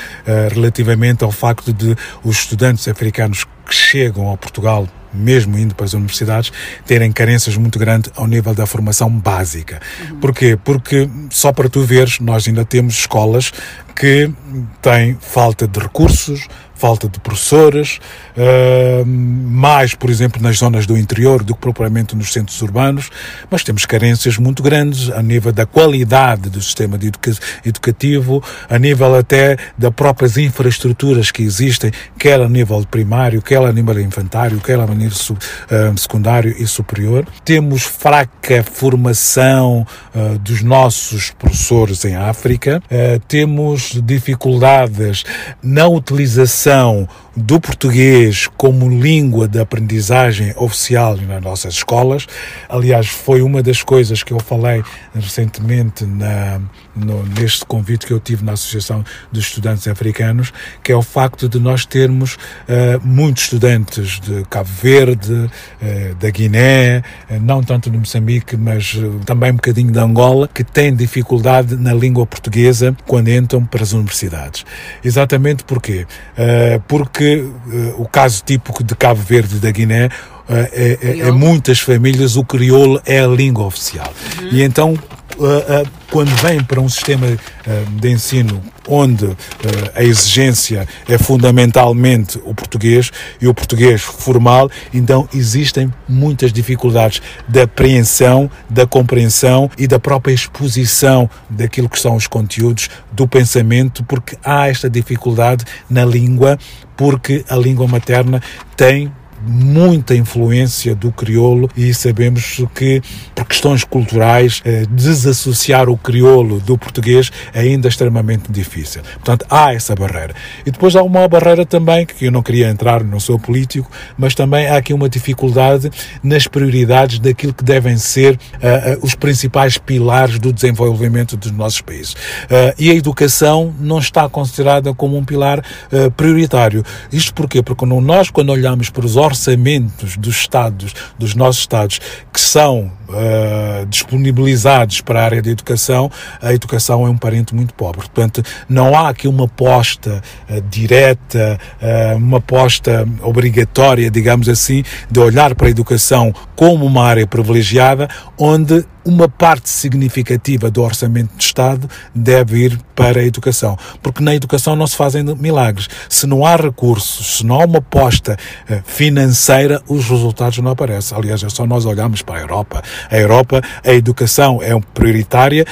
Speaker 27: relativamente ao facto de os estudantes africanos que chegam ao Portugal mesmo indo para as universidades, terem carências muito grandes ao nível da formação básica. Uhum. Porquê? Porque, só para tu veres, nós ainda temos escolas que têm falta de recursos, falta de professores, uh, mais, por exemplo, nas zonas do interior do que propriamente nos centros urbanos, mas temos carências muito grandes a nível da qualidade do sistema educa educativo, a nível até das próprias infraestruturas que existem, quer a nível primário, quer a nível infantário, quer a nível uh, secundário e superior. Temos fraca formação uh, dos nossos professores em África, temos dificuldades na utilização são do português como língua de aprendizagem oficial nas nossas escolas. Aliás, foi uma das coisas que eu falei recentemente na, no, neste convite que eu tive na Associação dos Estudantes Africanos, que é o facto de nós termos uh, muitos estudantes de Cabo Verde, uh, da Guiné, uh, não tanto de Moçambique, mas também um bocadinho de Angola, que têm dificuldade na língua portuguesa quando entram para as universidades. Exatamente porquê? porque o caso típico de Cabo Verde da Guiné é, é, é, muitas famílias o crioulo é a língua oficial. Uhum. E então Uh, uh, quando vem para um sistema uh, de ensino onde a exigência é fundamentalmente o português e o português formal, então existem muitas dificuldades da apreensão, da compreensão e da própria exposição daquilo que são os conteúdos do pensamento, porque há esta dificuldade na língua, porque a língua materna tem muita influência do crioulo e sabemos que, por questões culturais, eh, desassociar o crioulo do português é ainda extremamente difícil. Portanto, há essa barreira. E depois há uma barreira também, que eu não queria entrar, não sou político, mas também há aqui uma dificuldade nas prioridades daquilo que devem ser uh, os principais pilares do desenvolvimento dos nossos países. Uh, e a educação não está considerada como um pilar prioritário. Isto porquê? Porque nós, quando olhamos para os orçamentos dos Estados, dos nossos Estados, que são uh, disponibilizados para a área da educação, a educação é um parente muito pobre. Portanto, não há aqui uma aposta uh, direta, uh, uma aposta obrigatória, digamos assim, de olhar para a educação como uma área privilegiada, onde uma parte significativa do orçamento do Estado deve ir para a educação. Porque na educação não se fazem milagres. Se não há recursos, se não há uma aposta financeira, os resultados não aparecem. Aliás, é só nós olharmos para a Europa. A Europa, a educação é prioritária.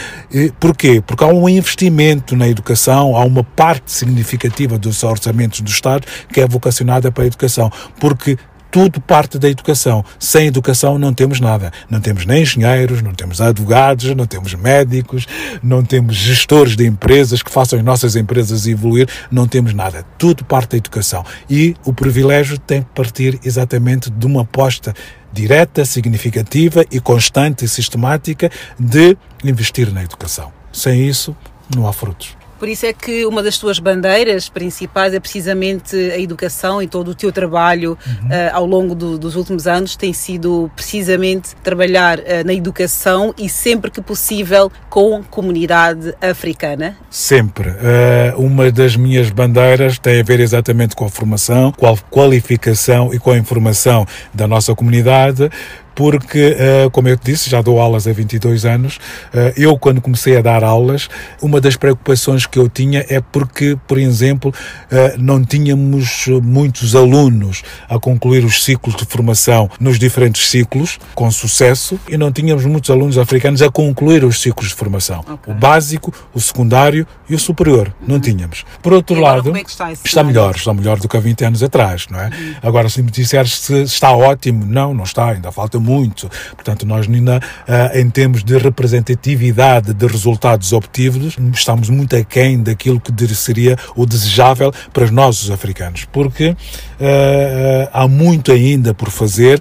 Speaker 27: Porquê? Porque há um investimento na educação, há uma parte significativa dos orçamentos do Estado que é vocacionada para a educação. Porque tudo parte da educação. Sem educação não temos nada. Não temos nem engenheiros, não temos advogados, não temos médicos, não temos gestores de empresas que façam as nossas empresas evoluir, não temos nada. Tudo parte da educação. E o privilégio tem que partir exatamente de uma aposta direta, significativa e constante e sistemática de investir na educação. Sem isso, não há frutos.
Speaker 3: Por isso é que uma das tuas bandeiras principais é precisamente a educação e todo o teu trabalho uhum. uh, ao longo do, dos últimos anos tem sido precisamente trabalhar uh, na educação e sempre que possível com a comunidade africana.
Speaker 27: Sempre. Uh, uma das minhas bandeiras tem a ver exatamente com a formação, com a qualificação e com a informação da nossa comunidade porque, eh, como eu te disse, já dou aulas há 22 anos. Eh, eu, quando comecei a dar aulas, uma das preocupações que eu tinha é porque, por exemplo, eh, não tínhamos muitos alunos a concluir os ciclos de formação nos diferentes ciclos com sucesso e não tínhamos muitos alunos africanos a concluir os ciclos de formação. Okay. O básico, o secundário e o superior. Uhum. Não tínhamos. Por outro lado,
Speaker 3: é está,
Speaker 27: está, melhor, está melhor do que há 20 anos atrás, não é? Uhum. Agora, se me disseres se está ótimo, não, não está, ainda falta muito. Portanto, nós ainda, uh, em termos de representatividade de resultados obtidos, estamos muito aquém daquilo que seria o desejável para nós, os africanos, porque uh, uh, há muito ainda por fazer,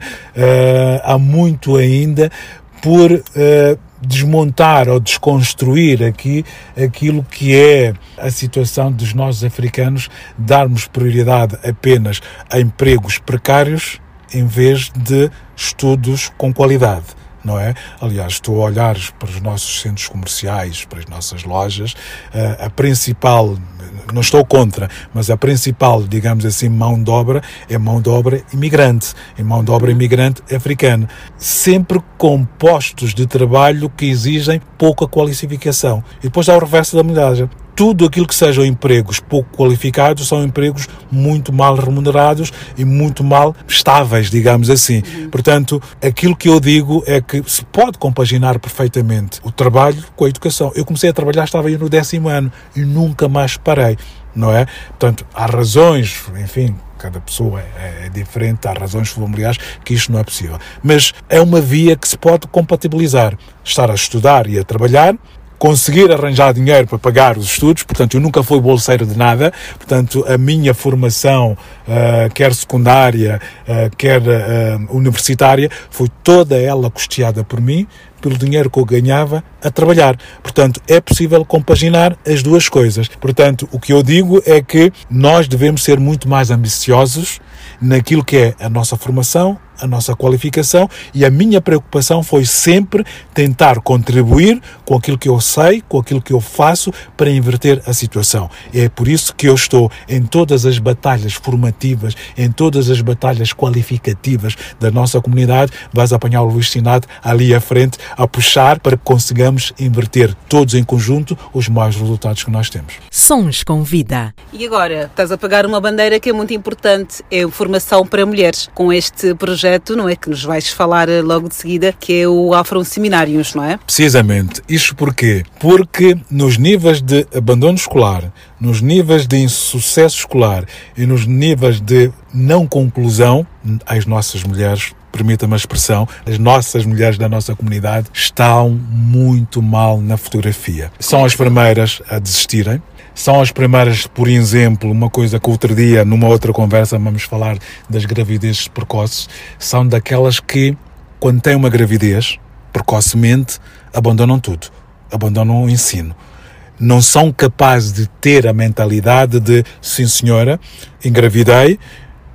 Speaker 27: há muito ainda por desmontar ou desconstruir aqui aquilo que é a situação dos nossos africanos, darmos prioridade apenas a empregos precários em vez de estudos com qualidade não é? Aliás, estou a olhar para os nossos centros comerciais, para as nossas lojas, eh, a principal, não estou contra, mas a principal, digamos assim, mão de obra é mão de obra imigrante, é mão de obra imigrante africana, sempre com postos de trabalho que exigem pouca qualificação. E depois há o reverso da medalha tudo aquilo que sejam empregos pouco qualificados são empregos muito mal remunerados e muito mal estáveis, digamos assim. Uhum. Portanto, aquilo que eu digo é que se pode compaginar perfeitamente o trabalho com a educação. Eu comecei a trabalhar, estava aí no décimo ano e nunca mais parei, não é? Portanto, há razões, enfim, cada pessoa é, é, diferente, há razões familiares que isto não é possível. Mas é uma via que se pode compatibilizar. Estar a estudar e a trabalhar conseguir arranjar dinheiro para pagar os estudos, portanto, eu nunca fui bolseiro de nada, portanto, a minha formação, uh, quer secundária, uh, quer uh, universitária, foi toda ela custeada por mim, pelo dinheiro que eu ganhava a trabalhar. Portanto, é possível compaginar as duas coisas. Portanto, o que eu digo é que nós devemos ser muito mais ambiciosos naquilo que é a nossa formação, a nossa qualificação e a minha preocupação foi sempre tentar contribuir com aquilo que eu sei, com aquilo que eu faço para inverter a situação. É por isso que eu estou em todas as batalhas formativas, em todas as batalhas qualificativas da nossa comunidade. Vais apanhar o Luís Sinado ali à frente a puxar para que consigamos inverter todos em conjunto os maiores resultados que nós temos.
Speaker 2: Sons com vida.
Speaker 3: E agora, estás a pagar uma bandeira que é muito importante, é a formação para mulheres. Com este projeto não é? Que nos vais falar eh, logo de seguida, que é o Afro Seminários, não é?
Speaker 27: Precisamente. Isto porquê? Porque nos níveis de abandono escolar, nos níveis de insucesso escolar e nos níveis de não conclusão, as nossas mulheres permita-me a expressão, as nossas mulheres da nossa comunidade estão muito mal na fotografia. São as primeiras a desistirem, são as primeiras, por exemplo, uma coisa que outro dia, numa outra conversa, vamos falar das gravidezes precoces, são daquelas que, quando têm uma gravidez, precocemente, abandonam tudo, abandonam o ensino. Não são capazes de ter a mentalidade de, sim senhora, engravidei,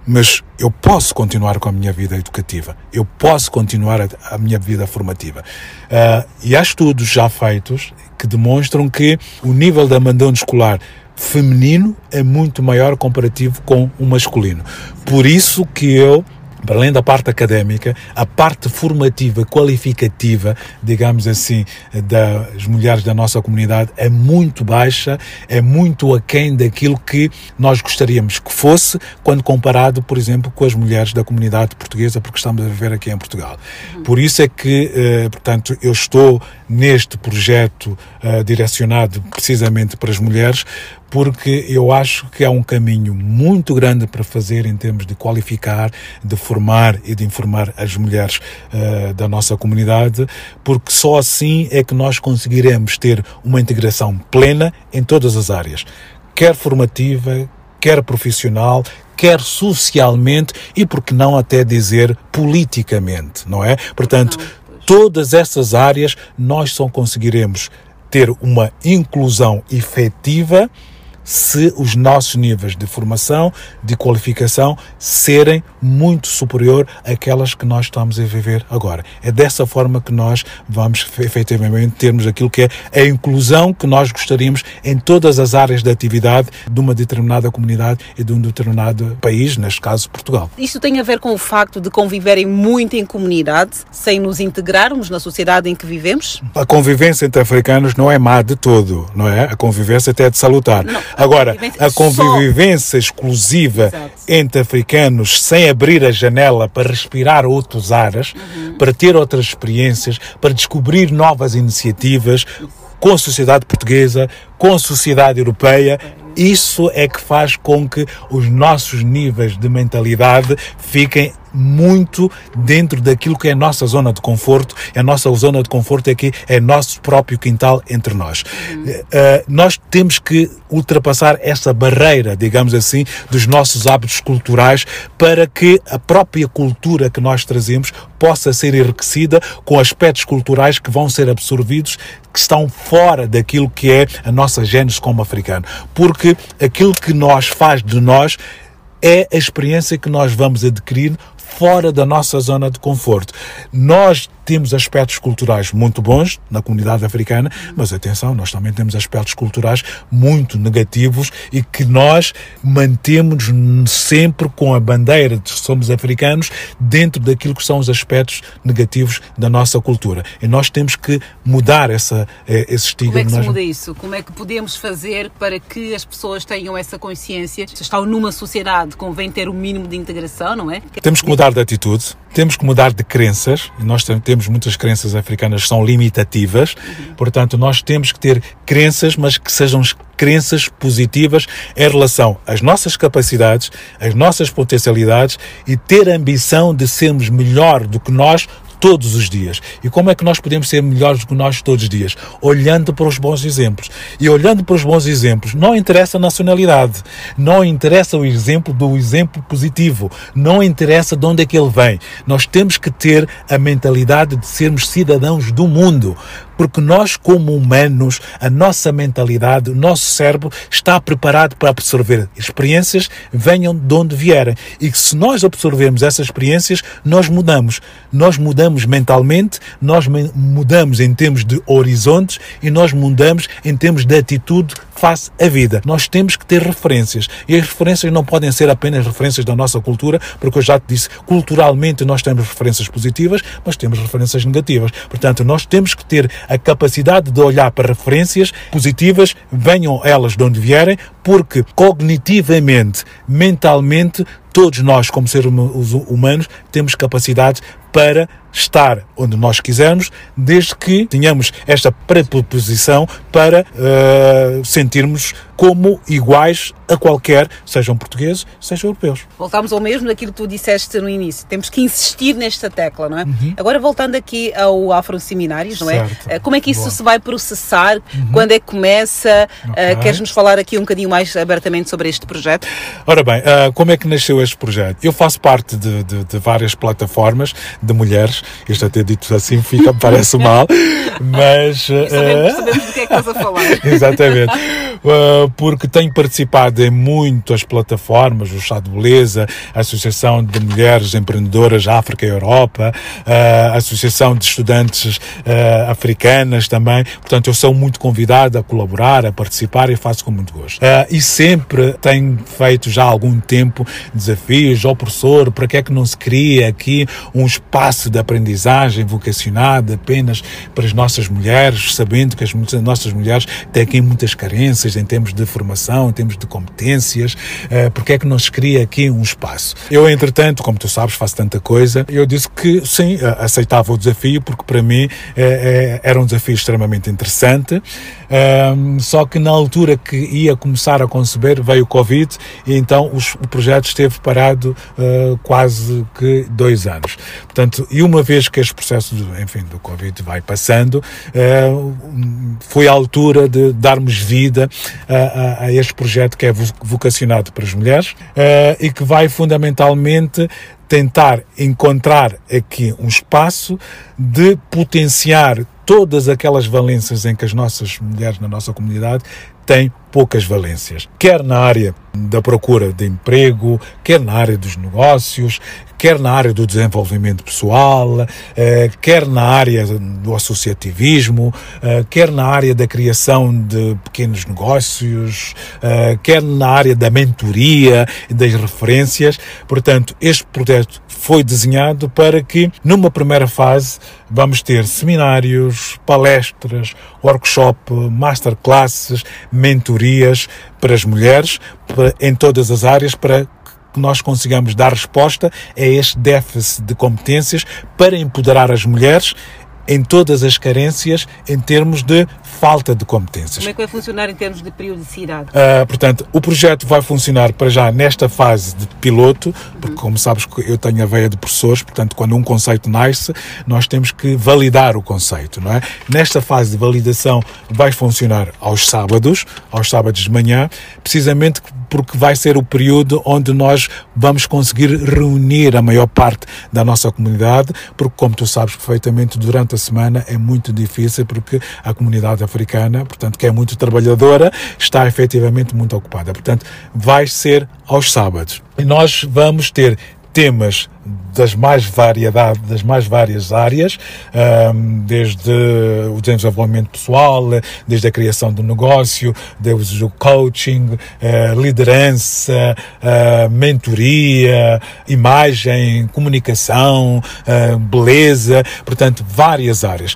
Speaker 27: mas eu posso continuar com a minha vida educativa, eu posso continuar a, a minha vida formativa. Uh, e há estudos já feitos que demonstram que o nível de abandono escolar feminino é muito maior comparativo com o masculino. Por isso que eu para além da parte académica, a parte formativa, qualificativa, digamos assim, das mulheres da nossa comunidade é muito baixa, é muito aquém daquilo que nós gostaríamos que fosse, quando comparado, por exemplo, com as mulheres da comunidade portuguesa, porque estamos a viver aqui em Portugal. Uhum. Por isso é que, eh, portanto, eu estou neste projeto uh, direcionado precisamente para as mulheres, porque eu acho que há um caminho muito grande para fazer em termos de qualificar, de formar e de informar as mulheres uh, da nossa comunidade, porque só assim é que nós conseguiremos ter uma integração plena em todas as áreas, quer formativa, quer profissional, quer socialmente e, por que não até dizer politicamente, não é? Portanto, todas essas áreas nós só conseguiremos ter uma inclusão efetiva se os nossos níveis de formação, de qualificação, serem muito superior àquelas que nós estamos a viver agora. É dessa forma que nós vamos efetivamente termos aquilo que é a inclusão que nós gostaríamos em todas as áreas de atividade de uma determinada comunidade e de um determinado país, neste caso Portugal.
Speaker 3: Isso tem a ver com o facto de conviverem muito em comunidade, sem nos integrarmos na sociedade em que vivemos?
Speaker 27: A convivência entre africanos não é má de todo, não é? A convivência até é de salutar. Não. Agora, a convivência exclusiva Exato. entre africanos sem abrir a janela para respirar outros ares, uhum. para ter outras experiências, para descobrir novas iniciativas com a sociedade portuguesa, com a sociedade europeia, isso é que faz com que os nossos níveis de mentalidade fiquem muito dentro daquilo que é a nossa zona de conforto. A nossa zona de conforto aqui é nosso próprio quintal entre nós. Uhum. Uh, nós temos que ultrapassar essa barreira, digamos assim, dos nossos hábitos culturais para que a própria cultura que nós trazemos possa ser enriquecida com aspectos culturais que vão ser absorvidos, que estão fora daquilo que é a nossa gênese como africano. Porque aquilo que nós faz de nós é a experiência que nós vamos adquirir fora da nossa zona de conforto. Nós temos aspectos culturais muito bons na comunidade africana, mas atenção, nós também temos aspectos culturais muito negativos e que nós mantemos sempre com a bandeira de somos africanos dentro daquilo que são os aspectos negativos da nossa cultura. E nós temos que mudar essa, eh, esse estigma.
Speaker 3: Como é que
Speaker 27: se
Speaker 3: muda isso? Como é que podemos fazer para que as pessoas tenham essa consciência? Se estão numa sociedade, convém ter o um mínimo de integração, não é?
Speaker 27: Temos que mudar de atitude, temos que mudar de crenças, e nós temos muitas crenças africanas são limitativas, uhum. portanto, nós temos que ter crenças, mas que sejam crenças positivas em relação às nossas capacidades, às nossas potencialidades e ter a ambição de sermos melhor do que nós todos os dias. E como é que nós podemos ser melhores do que nós todos os dias? Olhando para os bons exemplos. E olhando para os bons exemplos, não interessa a nacionalidade, não interessa o exemplo do exemplo positivo, não interessa de onde é que ele vem. Nós temos que ter a mentalidade de sermos cidadãos do mundo porque nós, como humanos, a nossa mentalidade, o nosso cérebro está preparado para absorver experiências, venham de onde vierem. E se nós absorvermos essas experiências, nós mudamos. Nós mudamos mentalmente, nós mudamos em termos de horizontes e nós mudamos em termos de atitude face à vida. Nós temos que ter referências. E as referências não podem ser apenas referências da nossa cultura, porque eu já te disse, culturalmente nós temos referências positivas, mas temos referências negativas. Portanto, nós temos que ter a capacidade de olhar para referências positivas, venham elas de onde vierem, porque cognitivamente, mentalmente, todos nós, como seres humanos, temos capacidade para estar onde nós quisermos, desde que tenhamos esta preposição para uh, sentirmos como iguais a qualquer, sejam portugueses, sejam europeus.
Speaker 3: Voltamos ao mesmo daquilo que tu disseste no início. Temos que insistir nesta tecla, não é? Uhum. Agora, voltando aqui ao Afro Seminários, não é? Certo. Eh, como é que isso Boa. se vai processar? Uhum. Quando é que começa? Eh, okay. Uh, queres-nos falar aqui um bocadinho mais abertamente sobre este projeto?
Speaker 27: Ora bem, uh, como é que nasceu este projeto? Eu faço parte de, de, de várias plataformas de mulheres isto até dito assim fica, parece mal, mas. [laughs]
Speaker 3: sabemos, sabemos do que é que estás a falar. [laughs]
Speaker 27: Exatamente. uh, porque tenho participado em muitas plataformas, o Chá de Beleza, a Associação de Mulheres Empreendedoras África e Europa, uh, a Associação de Estudantes uh, Africanas também. Portanto, eu sou muito convidado a colaborar, a participar e faço com muito gosto. e sempre tenho feito já há algum tempo desafios ao professor, para que é que não se cria aqui um espaço de aprendizagem vocacionado apenas para as nossas mulheres, sabendo que as nossas mulheres têm muitas carências em termos de formação, em termos de competências, uh, porque é que não se cria aqui um espaço? Eu, entretanto, como tu sabes, faço tanta coisa, eu disse que sim, aceitava o desafio, porque para mim é, é, era um desafio extremamente interessante, um, só que na altura que ia começar a conceber veio o Covid e então o projeto esteve parado quase que dois anos. Portanto, e uma vez que este processo, do, enfim, do Covid vai passando, uh, foi a altura de darmos vida a, a, este projeto que é vocacionado para as mulheres uh, e que vai fundamentalmente tentar encontrar aqui um espaço de potenciar todas aquelas valências em que as nossas mulheres na nossa comunidade têm poucas valências, quer na área da procura de emprego, quer na área dos negócios, quer na área do desenvolvimento pessoal, eh, quer na área do associativismo, eh, quer na área da criação de pequenos negócios, eh, quer na área da mentoria das referências. Portanto, este projeto foi desenhado para que, numa primeira fase, vamos ter seminários, palestras, workshop, masterclasses, para as mulheres em todas as áreas para que nós consigamos dar resposta a este déficit de competências para empoderar as mulheres em todas as carências em termos de falta de competências.
Speaker 3: Como é que vai funcionar em termos de periodicidade?
Speaker 27: Uh, portanto, o projeto vai funcionar para já nesta fase de piloto, porque uhum. como sabes eu tenho a veia de professores, portanto, quando um conceito nasce, nós temos que validar o conceito, não é? Nesta fase de validação vai funcionar aos sábados, aos sábados de manhã, precisamente porque vai ser o período onde nós vamos conseguir reunir a maior parte da nossa comunidade, porque como tu sabes perfeitamente, durante a semana é muito difícil porque a comunidade africana, portanto, que é muito trabalhadora, está efetivamente muito ocupada. Portanto, vai ser aos sábados. E nós vamos ter temas das mais variedade, das mais várias áreas, desde o desenvolvimento pessoal, desde a criação do negócio, desde o coaching, eh, liderança, eh, mentoria, imagem, comunicação, eh, beleza, portanto, várias áreas.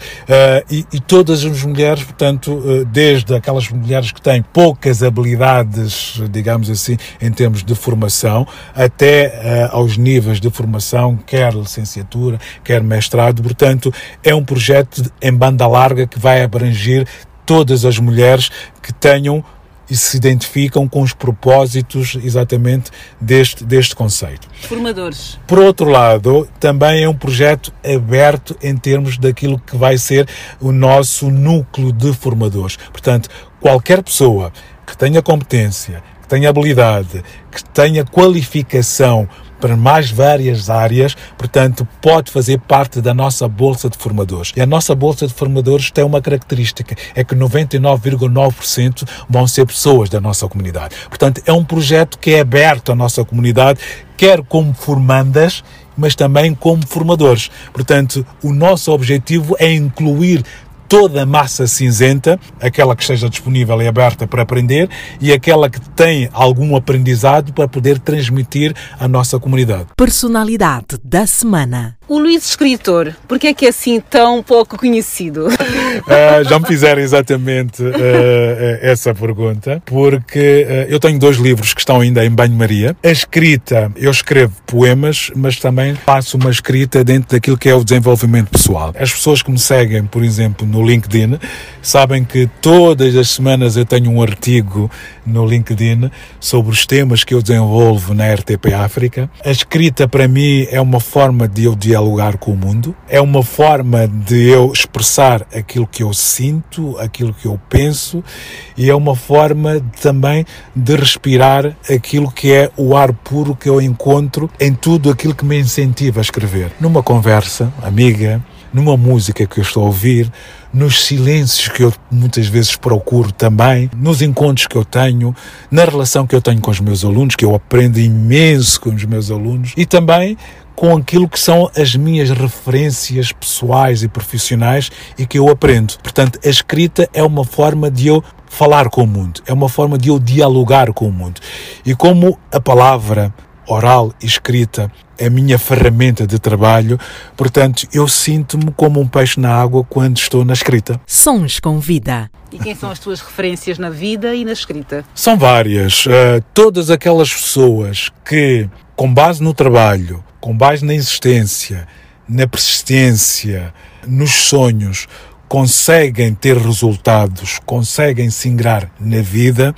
Speaker 27: E, e todas as mulheres, portanto, desde aquelas mulheres que têm poucas habilidades, digamos assim, em termos de formação, até aos níveis de formação quer licenciatura, quer mestrado. Portanto, é um projeto em banda larga que vai abranger todas as mulheres que tenham e se identificam com os propósitos exatamente deste, deste conceito.
Speaker 3: Formadores.
Speaker 27: Por outro lado, também é um projeto aberto em termos daquilo que vai ser o nosso núcleo de formadores. Portanto, qualquer pessoa que tenha competência, que tenha habilidade, que tenha qualificação para mais várias áreas, portanto, pode fazer parte da nossa Bolsa de Formadores. E a nossa Bolsa de Formadores tem uma característica, é que 99,9% vão ser pessoas da nossa comunidade. Portanto, é um projeto que é aberto à nossa comunidade, quer como formandas, mas também como formadores. Portanto, o nosso objetivo é incluir toda a massa cinzenta, aquela que esteja disponível e aberta para aprender e aquela que tem algum aprendizado para poder transmitir à nossa comunidade.
Speaker 2: Personalidade da semana.
Speaker 3: O Luís escritor, por que é que é assim tão pouco conhecido?
Speaker 27: Uh, [laughs] já me fizeram exatamente uh, essa pergunta, porque uh, eu tenho dois livros que estão ainda em banho-maria. A escrita, eu escrevo poemas, mas também faço uma escrita dentro daquilo que é o desenvolvimento pessoal. As pessoas que me seguem, por exemplo, no LinkedIn, sabem que todas as semanas eu tenho um artigo no LinkedIn sobre os temas que eu desenvolvo na RTP África. A escrita, para mim, é uma forma de eu dialogar dialogar com o mundo, é uma forma de eu expressar aquilo que eu sinto, aquilo que eu penso e é uma forma também de respirar aquilo que é o ar puro que eu encontro em tudo aquilo que me incentiva a escrever. Numa conversa amiga, numa música que eu estou a ouvir, nos silêncios que eu muitas vezes procuro também, nos encontros que eu tenho, na relação que eu tenho com os meus alunos, que eu aprendo imenso com os meus alunos, e também com aquilo que são as minhas referências pessoais e profissionais e que eu aprendo. Portanto, a escrita é uma forma de eu falar com o mundo, é uma forma de eu dialogar com o mundo. E como a palavra oral e escrita é a minha ferramenta de trabalho, portanto, eu sinto-me como um peixe na água quando estou na escrita.
Speaker 2: Sons com vida.
Speaker 3: E quem são as tuas referências na vida e na escrita?
Speaker 27: São várias. Uh, todas aquelas pessoas que, com base no trabalho, com base na existência, na persistência, nos sonhos, conseguem ter resultados, conseguem se ingrar na vida,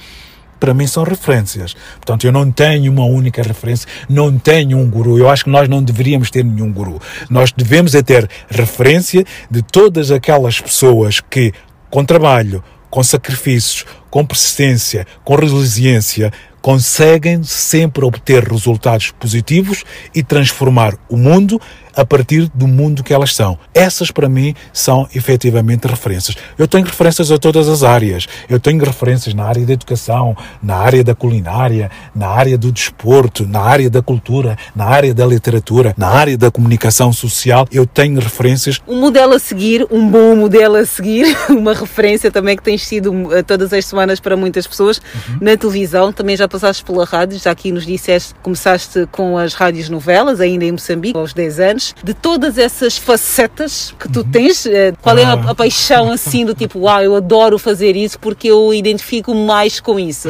Speaker 27: para mim são referências. Portanto, eu não tenho uma única referência, não tenho um guru. Eu acho que nós não deveríamos ter nenhum guru. Nós devemos é ter referência de todas aquelas pessoas que, com trabalho, com sacrifícios, com persistência, com resiliência, conseguem sempre obter resultados positivos e transformar o mundo a partir do mundo que elas são. Essas, para mim, são efetivamente referências. Eu tenho referências a todas as áreas. Eu tenho referências na área da educação, na área da culinária, na área do desporto, na área da cultura, na área da literatura, na área da comunicação social. Eu tenho referências.
Speaker 3: Um modelo a seguir, um bom modelo a seguir, [laughs] uma referência também que tem sido uh, todas as semanas para muitas pessoas uhum. na televisão. Também já passaste pela rádio, já aqui nos disseste, começaste com as rádios novelas, ainda em Moçambique, aos 10 anos de todas essas facetas que tu tens, eh, qual é a,
Speaker 27: Ah.
Speaker 3: a paixão assim do tipo, uau, eu adoro fazer isso porque eu identifico mais com isso?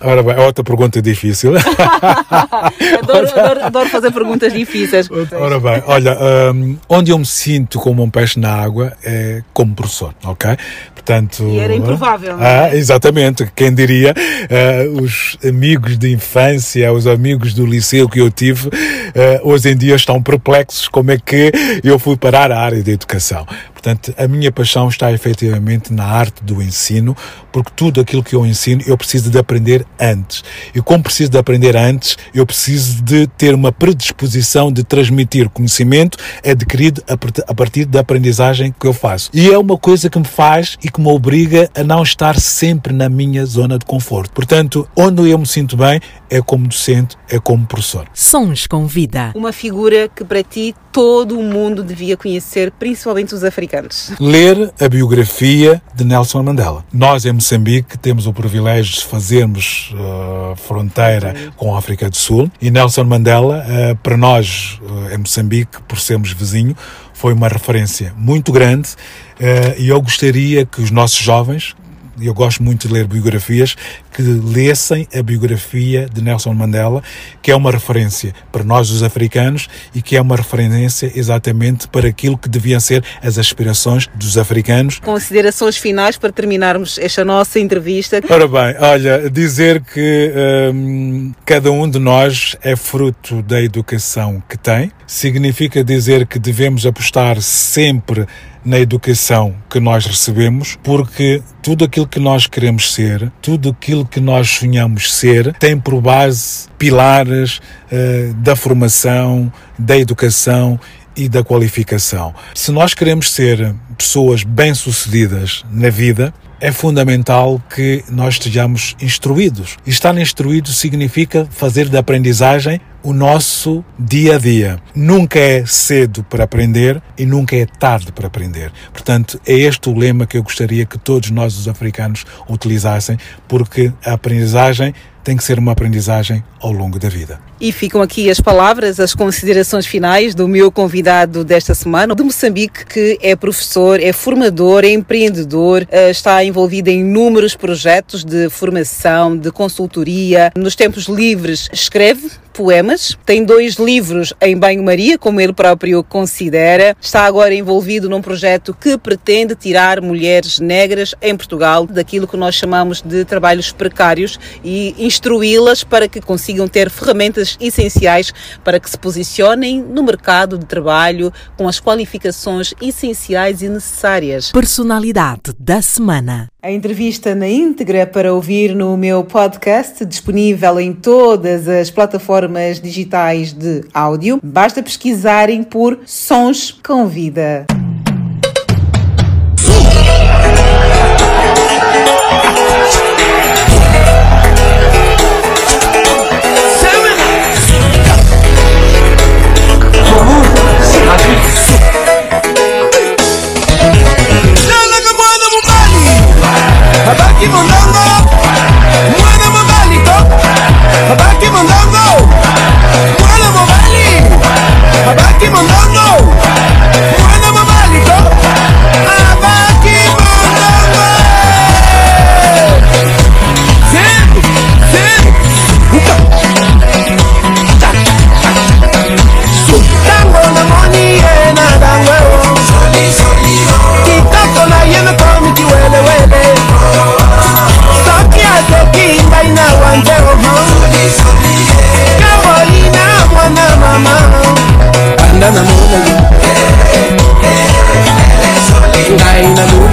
Speaker 27: Ora bem, outra pergunta difícil. [laughs]
Speaker 3: Adoro, adoro- adoro fazer perguntas difíceis.
Speaker 27: Ora bem, olha, hum, onde eu me sinto como um peixe na água é como professor, ok? Portanto.
Speaker 3: E era improvável, não é?
Speaker 27: Ah, exatamente. Quem diria, ah, os amigos de infância, os amigos do liceu que eu tive, ah, hoje em dia estão perplexos como é que eu fui parar à área da educação. Portanto, a minha paixão está efetivamente na arte do ensino, porque tudo aquilo que eu ensino eu preciso de aprender antes. E como preciso de aprender antes, eu preciso de ter uma predisposição de transmitir conhecimento adquirido a part- a partir da aprendizagem que eu faço. E é uma coisa que me faz e que me obriga a não estar sempre na minha zona de conforto. Portanto, onde eu me sinto bem é como docente, é como professor.
Speaker 2: Sons com vida.
Speaker 3: Uma figura que para ti todo o mundo devia conhecer, principalmente os africanos.
Speaker 27: Ler a biografia de Nelson Mandela. Nós em Moçambique temos o privilégio de fazermos uh, fronteira com a África do Sul. E Nelson Mandela, uh, para nós uh, em Moçambique, por sermos vizinho, foi uma referência muito grande e eu gostaria que os nossos jovens eu gosto muito de ler biografias, que lessem a biografia de Nelson Mandela, que é uma referência para nós os africanos e que é uma referência exatamente para aquilo que deviam ser as aspirações dos africanos.
Speaker 3: Considerações finais para terminarmos esta nossa entrevista.
Speaker 27: Ora bem, olha, dizer que hum, cada um de nós é fruto da educação que tem, significa dizer que devemos apostar sempre na educação que nós recebemos, porque tudo aquilo que nós queremos ser, tudo aquilo que nós sonhamos ser, tem por base pilares uh, da formação, da educação e da qualificação. Se nós queremos ser pessoas bem-sucedidas na vida, é fundamental que nós estejamos instruídos. Estar instruído significa fazer da aprendizagem o nosso dia a dia. Nunca é cedo para aprender e nunca é tarde para aprender. Portanto, é este o lema que eu gostaria que todos nós, os africanos, utilizassem, porque a aprendizagem tem que ser uma aprendizagem ao longo da vida.
Speaker 3: E ficam aqui as palavras, as considerações finais do meu convidado desta semana, de Moçambique, que é professor, é formador, é empreendedor, eh, está envolvido em inúmeros projetos de formação, de consultoria. Nos tempos livres escreve poemas, tem dois livros em banho-maria, como ele próprio considera. Está agora envolvido num projeto que pretende tirar mulheres negras em Portugal daquilo que nós chamamos de trabalhos precários e instruí-las para que consigam ter ferramentas essenciais para que se posicionem no mercado de trabalho com as qualificações essenciais e necessárias.
Speaker 2: Personalidade da semana.
Speaker 3: A entrevista na íntegra para ouvir no meu podcast, disponível em todas as plataformas digitais de áudio. Basta pesquisarem por Sons com Vida.
Speaker 28: Back mondongo, muéveme malito. Back mondongo, muéveme Dai na
Speaker 1: mona Dai na mona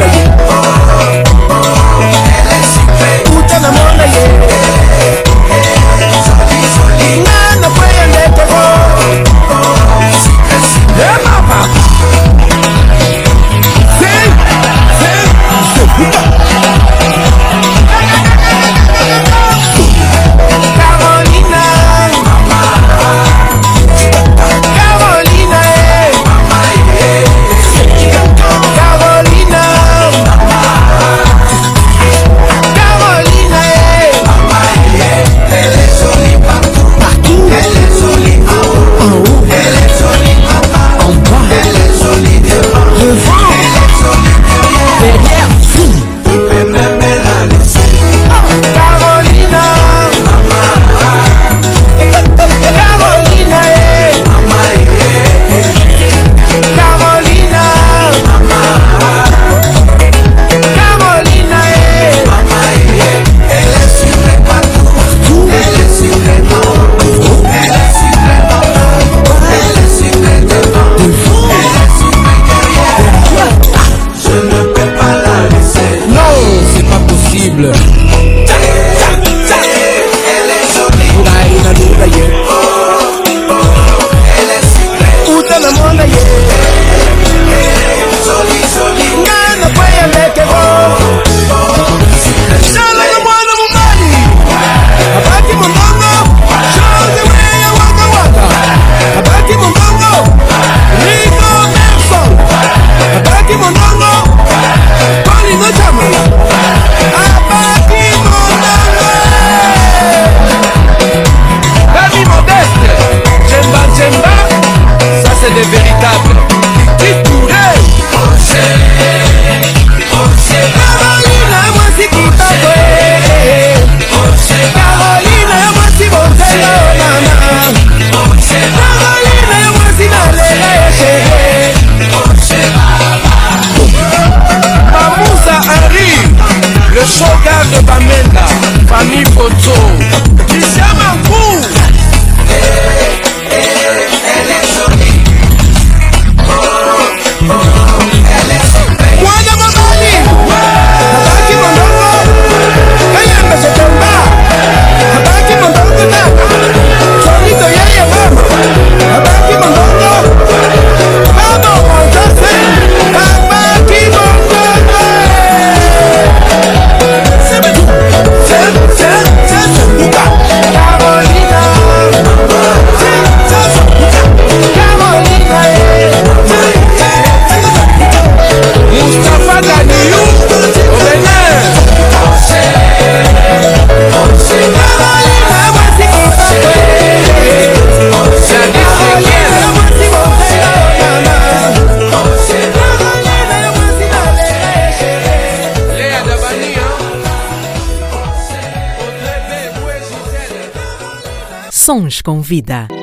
Speaker 23: Sons com Vida.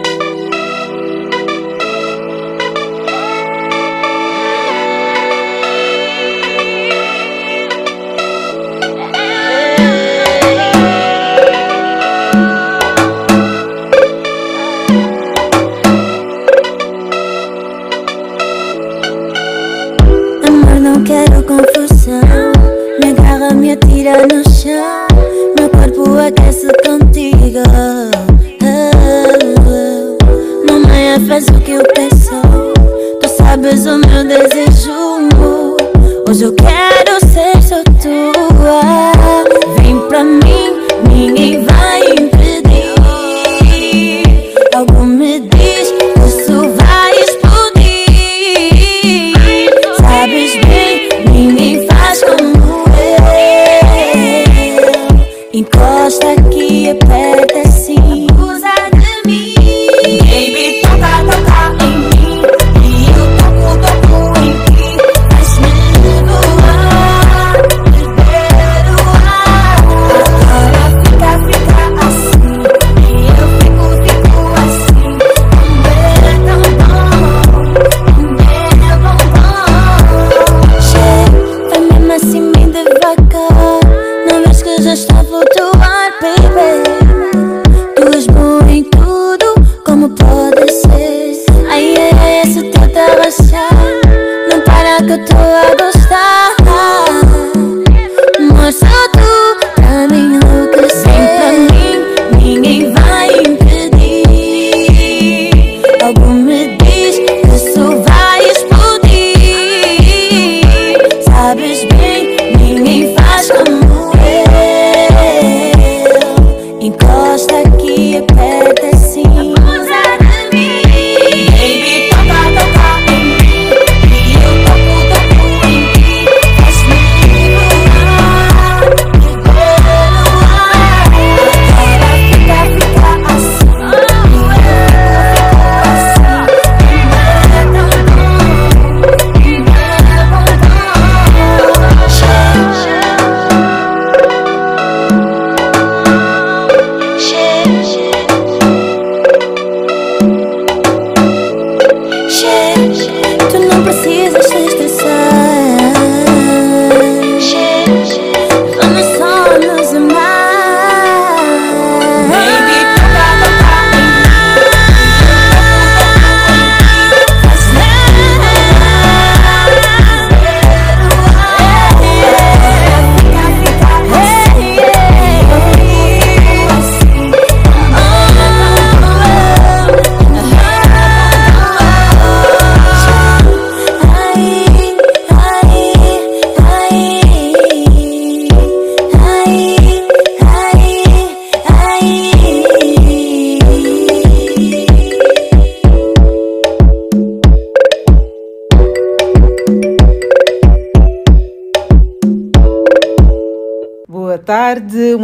Speaker 3: Apa sih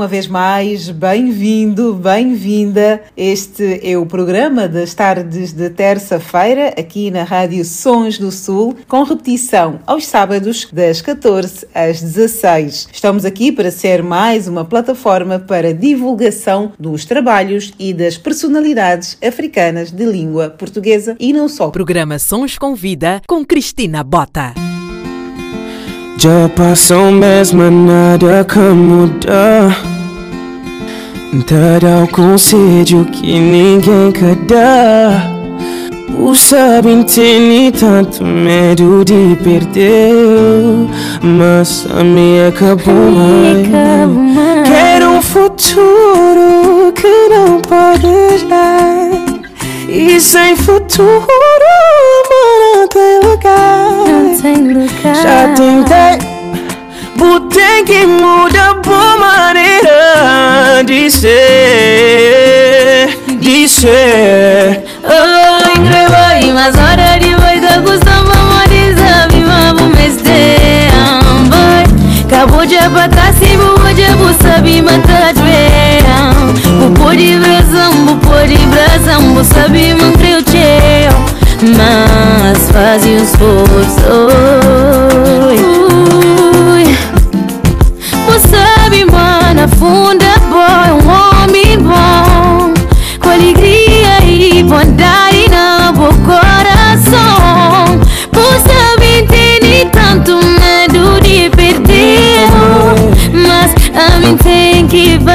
Speaker 3: uma vez mais, bem-vindo, bem-vinda. Este é o programa das tardes de terça-feira aqui na Rádio Sons do Sul, com repetição aos sábados das 14 às 16. Estamos aqui para ser mais uma plataforma para divulgação dos trabalhos e das personalidades africanas de língua portuguesa e não só.
Speaker 23: Programa Sons com Vida com Cristina Bota.
Speaker 20: Já passou mesmo nada que mudar Dar o conselho que ninguém quer dar. O sabem tanto medo de perder Mas a minha acabou mais Quero um futuro que não pode dar. E sem futuro amor não tem lugar. Já tentei Botei que muda por maneira de ser, de ser.
Speaker 29: Oh, incrível, mas hora de vai da gustava memoriza viva bu meste ambai Cabo de bata si bu hoje bu sabi manta dweam Bu podi brasam, bu podi brasam, bu sabi mantreu cheo. Mas faz esforço mana, funda boy, um homem bom. Com alegria e bondade no coração. Você sabe, tem tanto medo de perder. Mas a mim tem que vai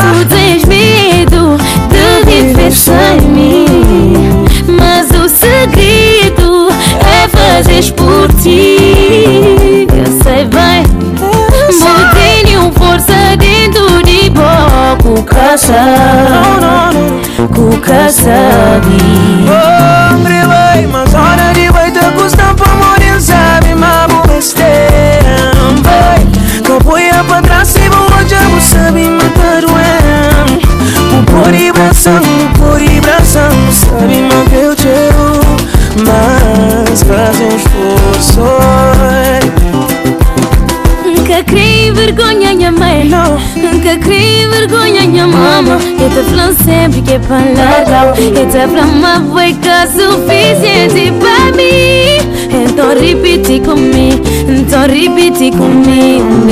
Speaker 29: Tu tens medo de viver sem mim. Mas o segredo é fazer por ti Cuca sabe
Speaker 20: Hombre vai, mas hora de vai te custa pra morir, sabe, mas vou besteira Vai, capoeira pra trás, se vou hoje, vou sabe, matar o em Vou pôr e bração, vou pôr e bração, sabe, que eu te Mas faz um esforço
Speaker 29: Nunca criei vergonha, minha mãe. Nunca criei vergonha, minha mama Eu te falando sempre que é pra largar Eu te falando foi que é suficiente pra mim Então repete comigo Então repete comigo um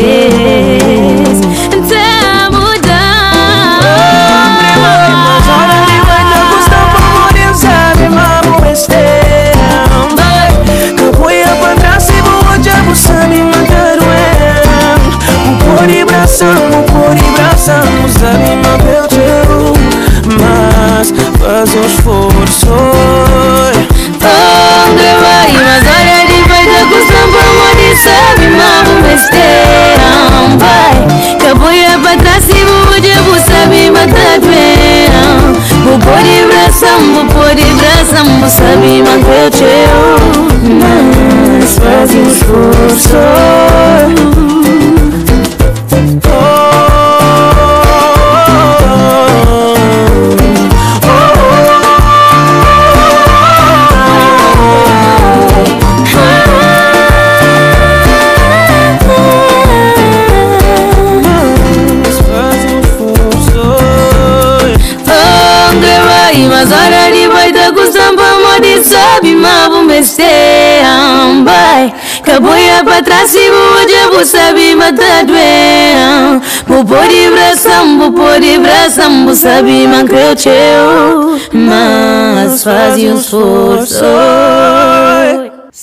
Speaker 20: vou pôr
Speaker 29: de bração, vou sabe, mas que eu te amo Mas faz um esforço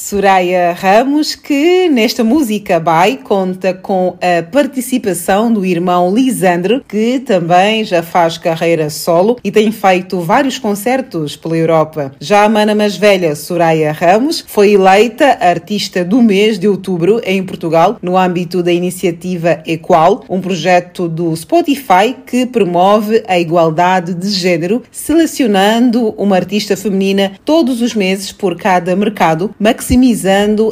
Speaker 3: Soraya Ramos, que nesta música Bye conta com a participação do irmão Lisandro, que também já faz carreira solo e tem feito vários concertos pela Europa. Já a mana mais velha, Soraya Ramos, foi eleita artista do mês de outubro em Portugal, no âmbito da iniciativa Equal, um projeto do Spotify que promove a igualdade de género, selecionando uma artista feminina todos os meses por cada mercado, maximizando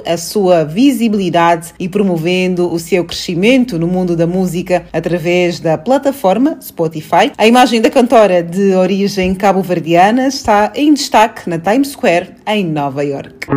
Speaker 3: a sua visibilidade e promovendo o seu crescimento no mundo da música através da plataforma Spotify. A imagem da cantora de origem cabo-verdiana está em destaque na Times Square, em Nova York.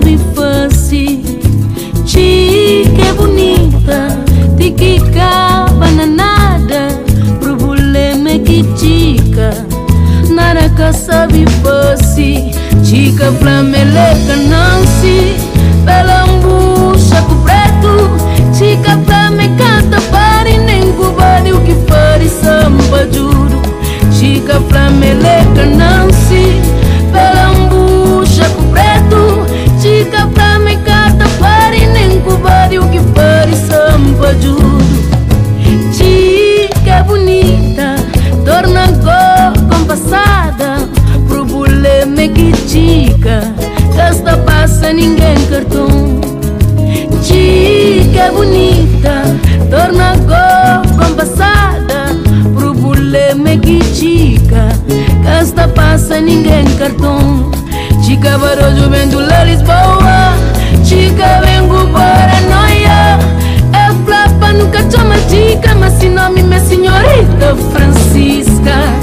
Speaker 29: da minha face Ti que é bonita Ti que acaba na nada. Problema que tica Nada que sabe face Tica flameleca não se Bela embucha com preto. Tica flame canta pare Nem cubane o que fare samba juro Tica flameleca não se chica Casta passa ninguém cartão Chica bonita Torna go compassada Pro buleme que chica Casta passa ninguém cartão Chica varojo vem do Lisboa Chica vengo paranoia É flapa nunca chama chica Mas se nome minha senhorita Francisca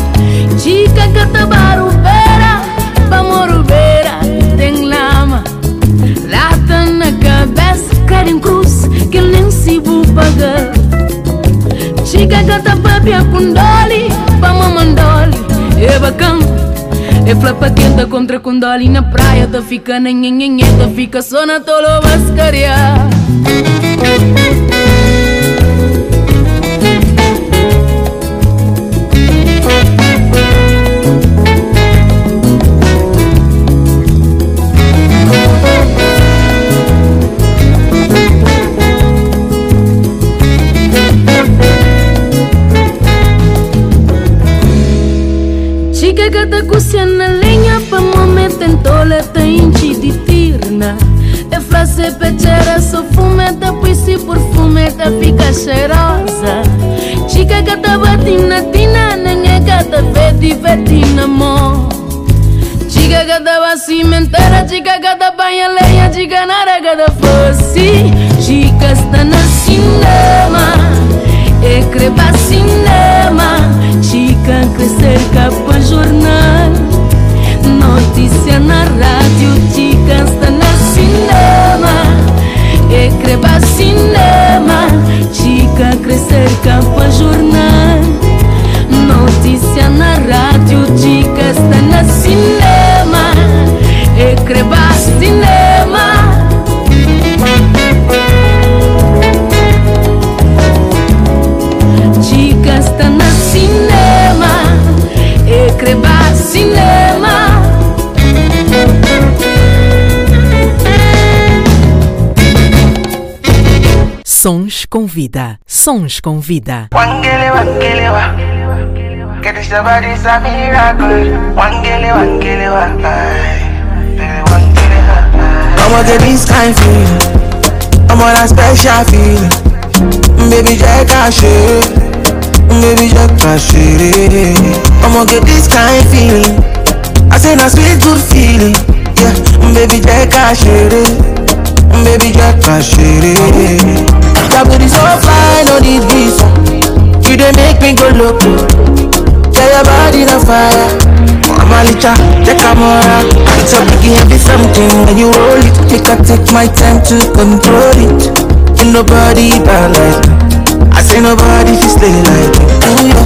Speaker 29: é flapa quenta contra condoli na praia Tá fica na nhenhenhe, tá fica só na tolo mascaria fica cheirosa. Chica gata batina tina nenha gata vedi vetina mo Chica gata va cimentera chica gata banha lenha chica nara gata fosse Chica está na cinema é creba cinema. Chica crescer capa jornal Notícia na rádio Chica está na cinema É creba cinema Chica crescer capa jornal. Notícia na rádio Chica está na cinema. Creba cinema
Speaker 2: Sons com vida. Sons com vida.
Speaker 26: I'ma get this kind feeling. I'm on a special feeling. Baby, Jack, I shit. Baby, Jack, I shit. I'ma get this kind feeling. I say, na sweet, good feeling. Yeah, baby, Jack, I shit. Baby, Jack, I shit. That booty so fly, no need visa. You dey make me go loco. Yeah, your body on fire. Mama licha, check camera. It's a biggie heavy something when you roll it. Make I take my time to control it. Ain't nobody bad like me. I say nobody fi stay like me. Ooh yeah,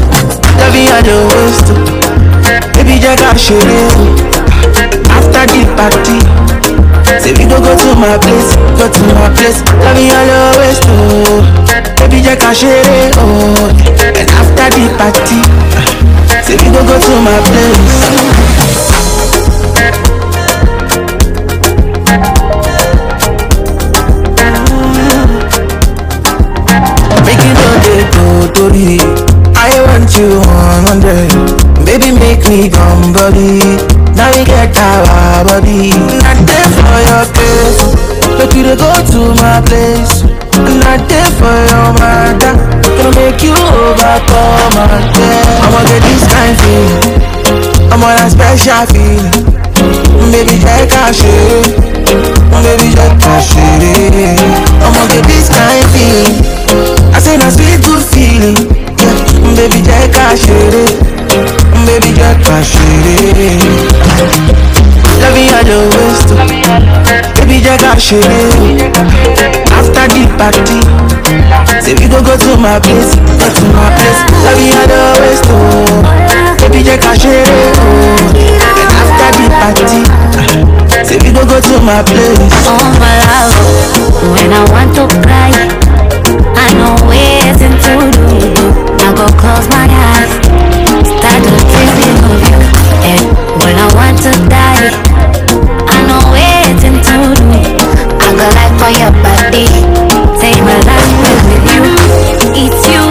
Speaker 26: love you at the waist. Baby, Jack, I should After the party. Say we go go to my place, go to my place. Love me all your waist, oh. Baby, Jack, I share it, oh. And after the party Say we go go to my place. Make it no day to Tori. I want you on hundred. Baby, make me come body Now we get our body Not there for your case Make you go to my place Not there for your matter Gonna make you overcome my day I'ma get this kind feeling I'm on a special feeling Baby, check out shit Baby, check out shit I'ma get this kind feeling I say na sweet good feeling yeah. Baby, check out shit Baby, check out shit Love me at the waist Baby, check out shit After the party Say we go go to my place Go to my place Love me at the waist oh Baby, just cash it. Oh. And after the party, say we go go to my place.
Speaker 19: Oh my love, when I want to cry, I know waiting to do. Now go close my eyes, to die, I know waiting to do. I go like for your body, take my life with you. It's you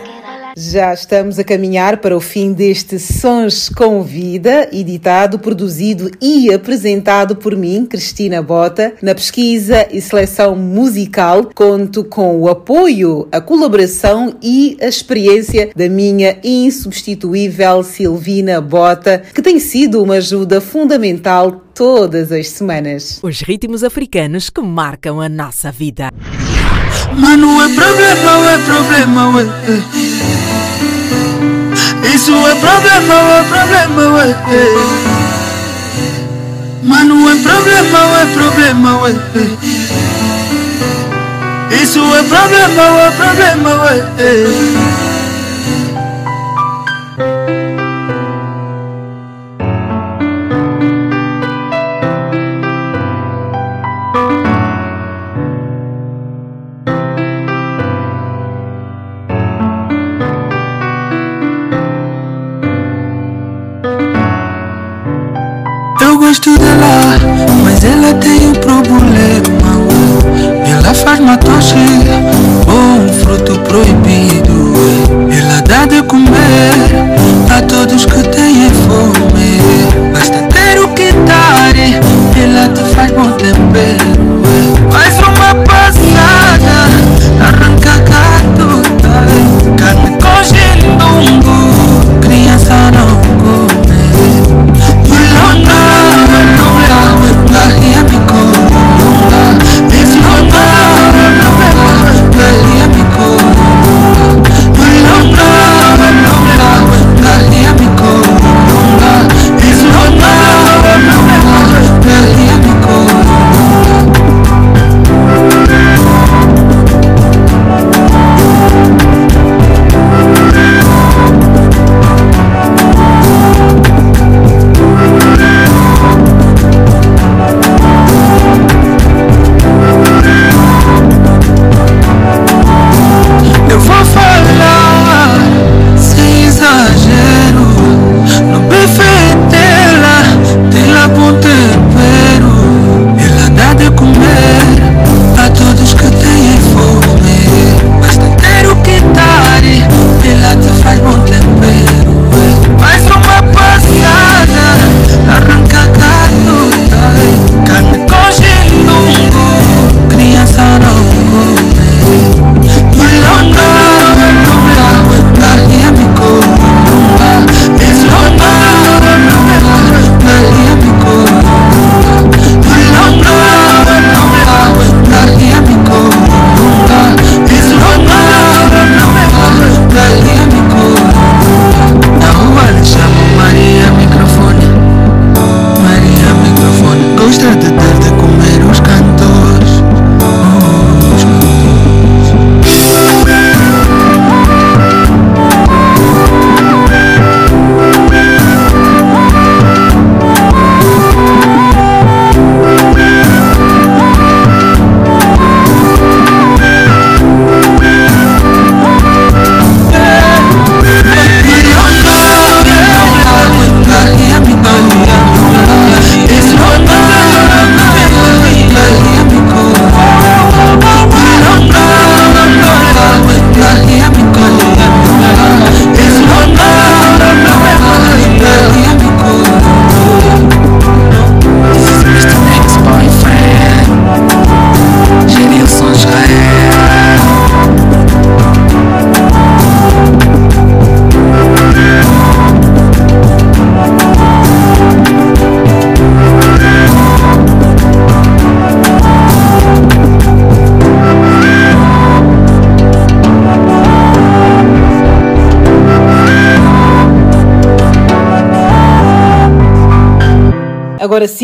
Speaker 3: Já estamos a caminhar para o fim deste Sons com Vida, editado, produzido e apresentado por mim, Cristina Bota. Na pesquisa e seleção musical, conto com o apoio, a colaboração e a experiência da minha insubstituível Silvina Bota, que tem sido uma ajuda fundamental todas as semanas.
Speaker 2: Os ritmos africanos que marcam a nossa vida.
Speaker 30: Mano, é problema, é problema, é. Isso é problema, é problema, é. Mano, é problema, é problema, é. Isso é problema, é problema, é. Faz matoche ou um fruto proibido. Ela dá de comer a todos que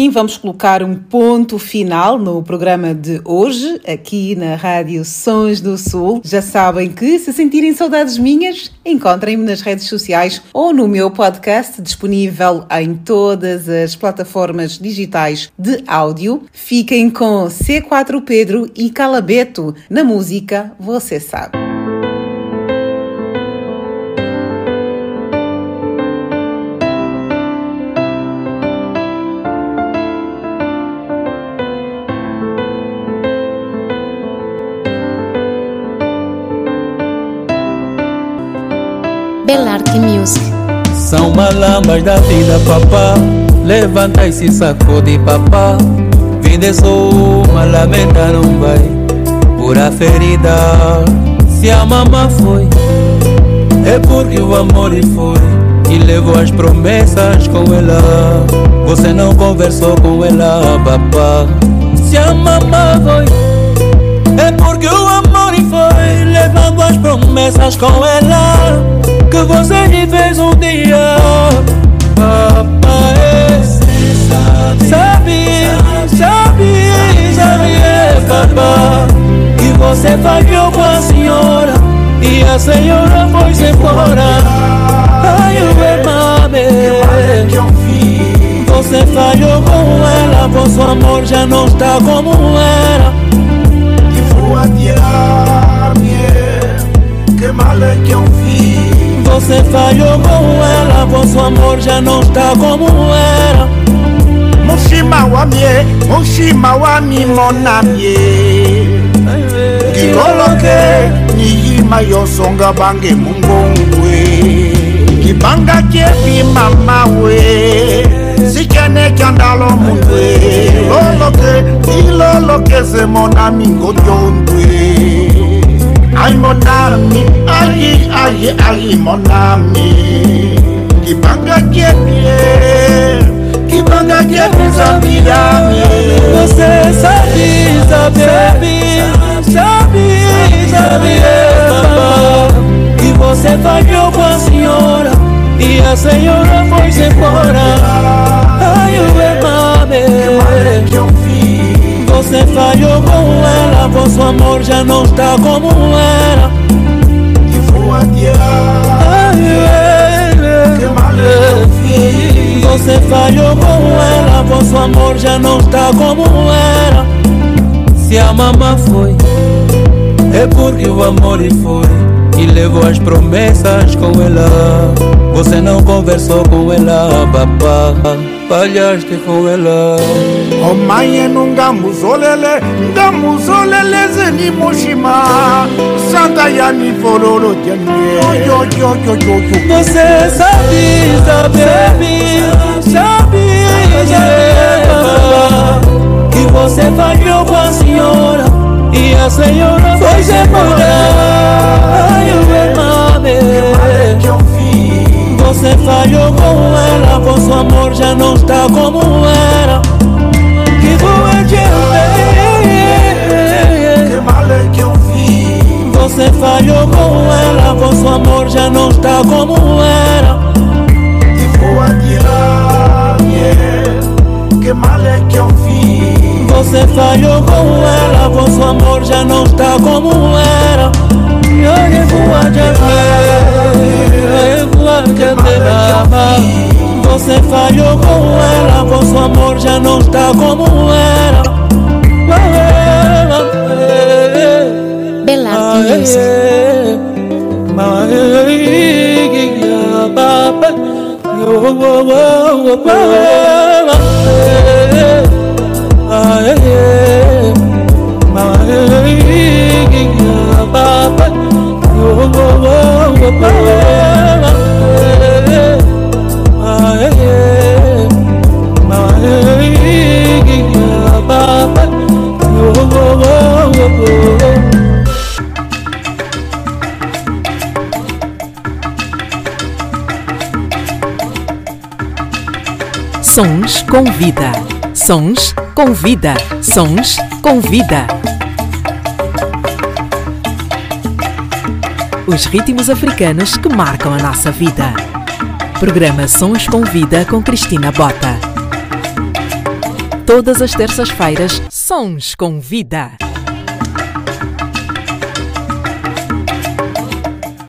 Speaker 3: agora sim vamos colocar um ponto final no programa de hoje, aqui na Rádio Sons do Sul. Já sabem que, se sentirem saudades minhas, encontrem-me nas redes sociais ou no meu podcast, disponível em todas as plataformas digitais de áudio. Fiquem com C4 Pedro e Calabeto na música Você Sabe.
Speaker 6: Music.
Speaker 31: São malambas da vida, papá. Levanta e se sacode, papá. Vida é só uma lamenta, não vai. Pura ferida. Se a mamã foi, é porque o amor foi. E levou as promessas com ela. Você não conversou com ela, papá. Se a mamã foi, é porque o amor foi. Levando as promessas com ela que você me fez um dia. Papai Sabe, sabe, sabe, é papá Que você falhou com a senhora E a senhora foi-se embora. Ai, o mame Você falhou com ela Vosso amor já não está como era yosefa yokohuela vosso amor já não está como era
Speaker 25: mushima wamie mushima wami monamie ngiloloke niyima yosonga bange mungongwe ngibangaki ebima mawe sikenekyandalo mundwe loloke ilolokeze monami ngotyondwe Ay mon ami, ay ay ay mon ami Kibanga kiepie, kibanga kiepie zabidami
Speaker 31: Você sabe, sabe, sabe, sabe, papá Que você falhou com a senhora E a senhora foi-se embora Ai, o mame
Speaker 25: Que eu fiz
Speaker 31: você falhou com ela, vosso amor já não está como era.
Speaker 25: E vou adiar. Que mal eu fiz.
Speaker 31: Você falhou com ela, vosso amor já não está como era. Se a mamã foi, é porque o amor foi. E levou as promessas com ela. Você não conversou com ela, papá. Falhaste com ela.
Speaker 25: Oh mãe, nunca muzolele, nunca muzolele zeni moshima. Santa yo yo yo yo.
Speaker 31: Você sabe, sabe, sabe, sabe, que você falhou com a senhora e a senhora foi se embora. Ai, o mame.
Speaker 25: Que eu fiz.
Speaker 31: Você falhou com ela, vosso amor já não está como era. Que boa de
Speaker 25: Que mal é que eu fiz.
Speaker 31: Você falhou com ela, vosso amor já não está como era.
Speaker 25: E vou adiar, yeah. Que mal é que eu fiz.
Speaker 31: Você falhou com ela, vosso amor já não está como era. Eu vou adiar, eu vou adiar, Você falhou com ela, vosso amor já não está como era.
Speaker 6: Belarte Music.
Speaker 2: Sons com vida. Sons com vida. Sons com vida. Os ritmos africanos que marcam a nossa vida. Programa Sons com Vida com Cristina Bota. Todas as terças-feiras, Sons com Vida.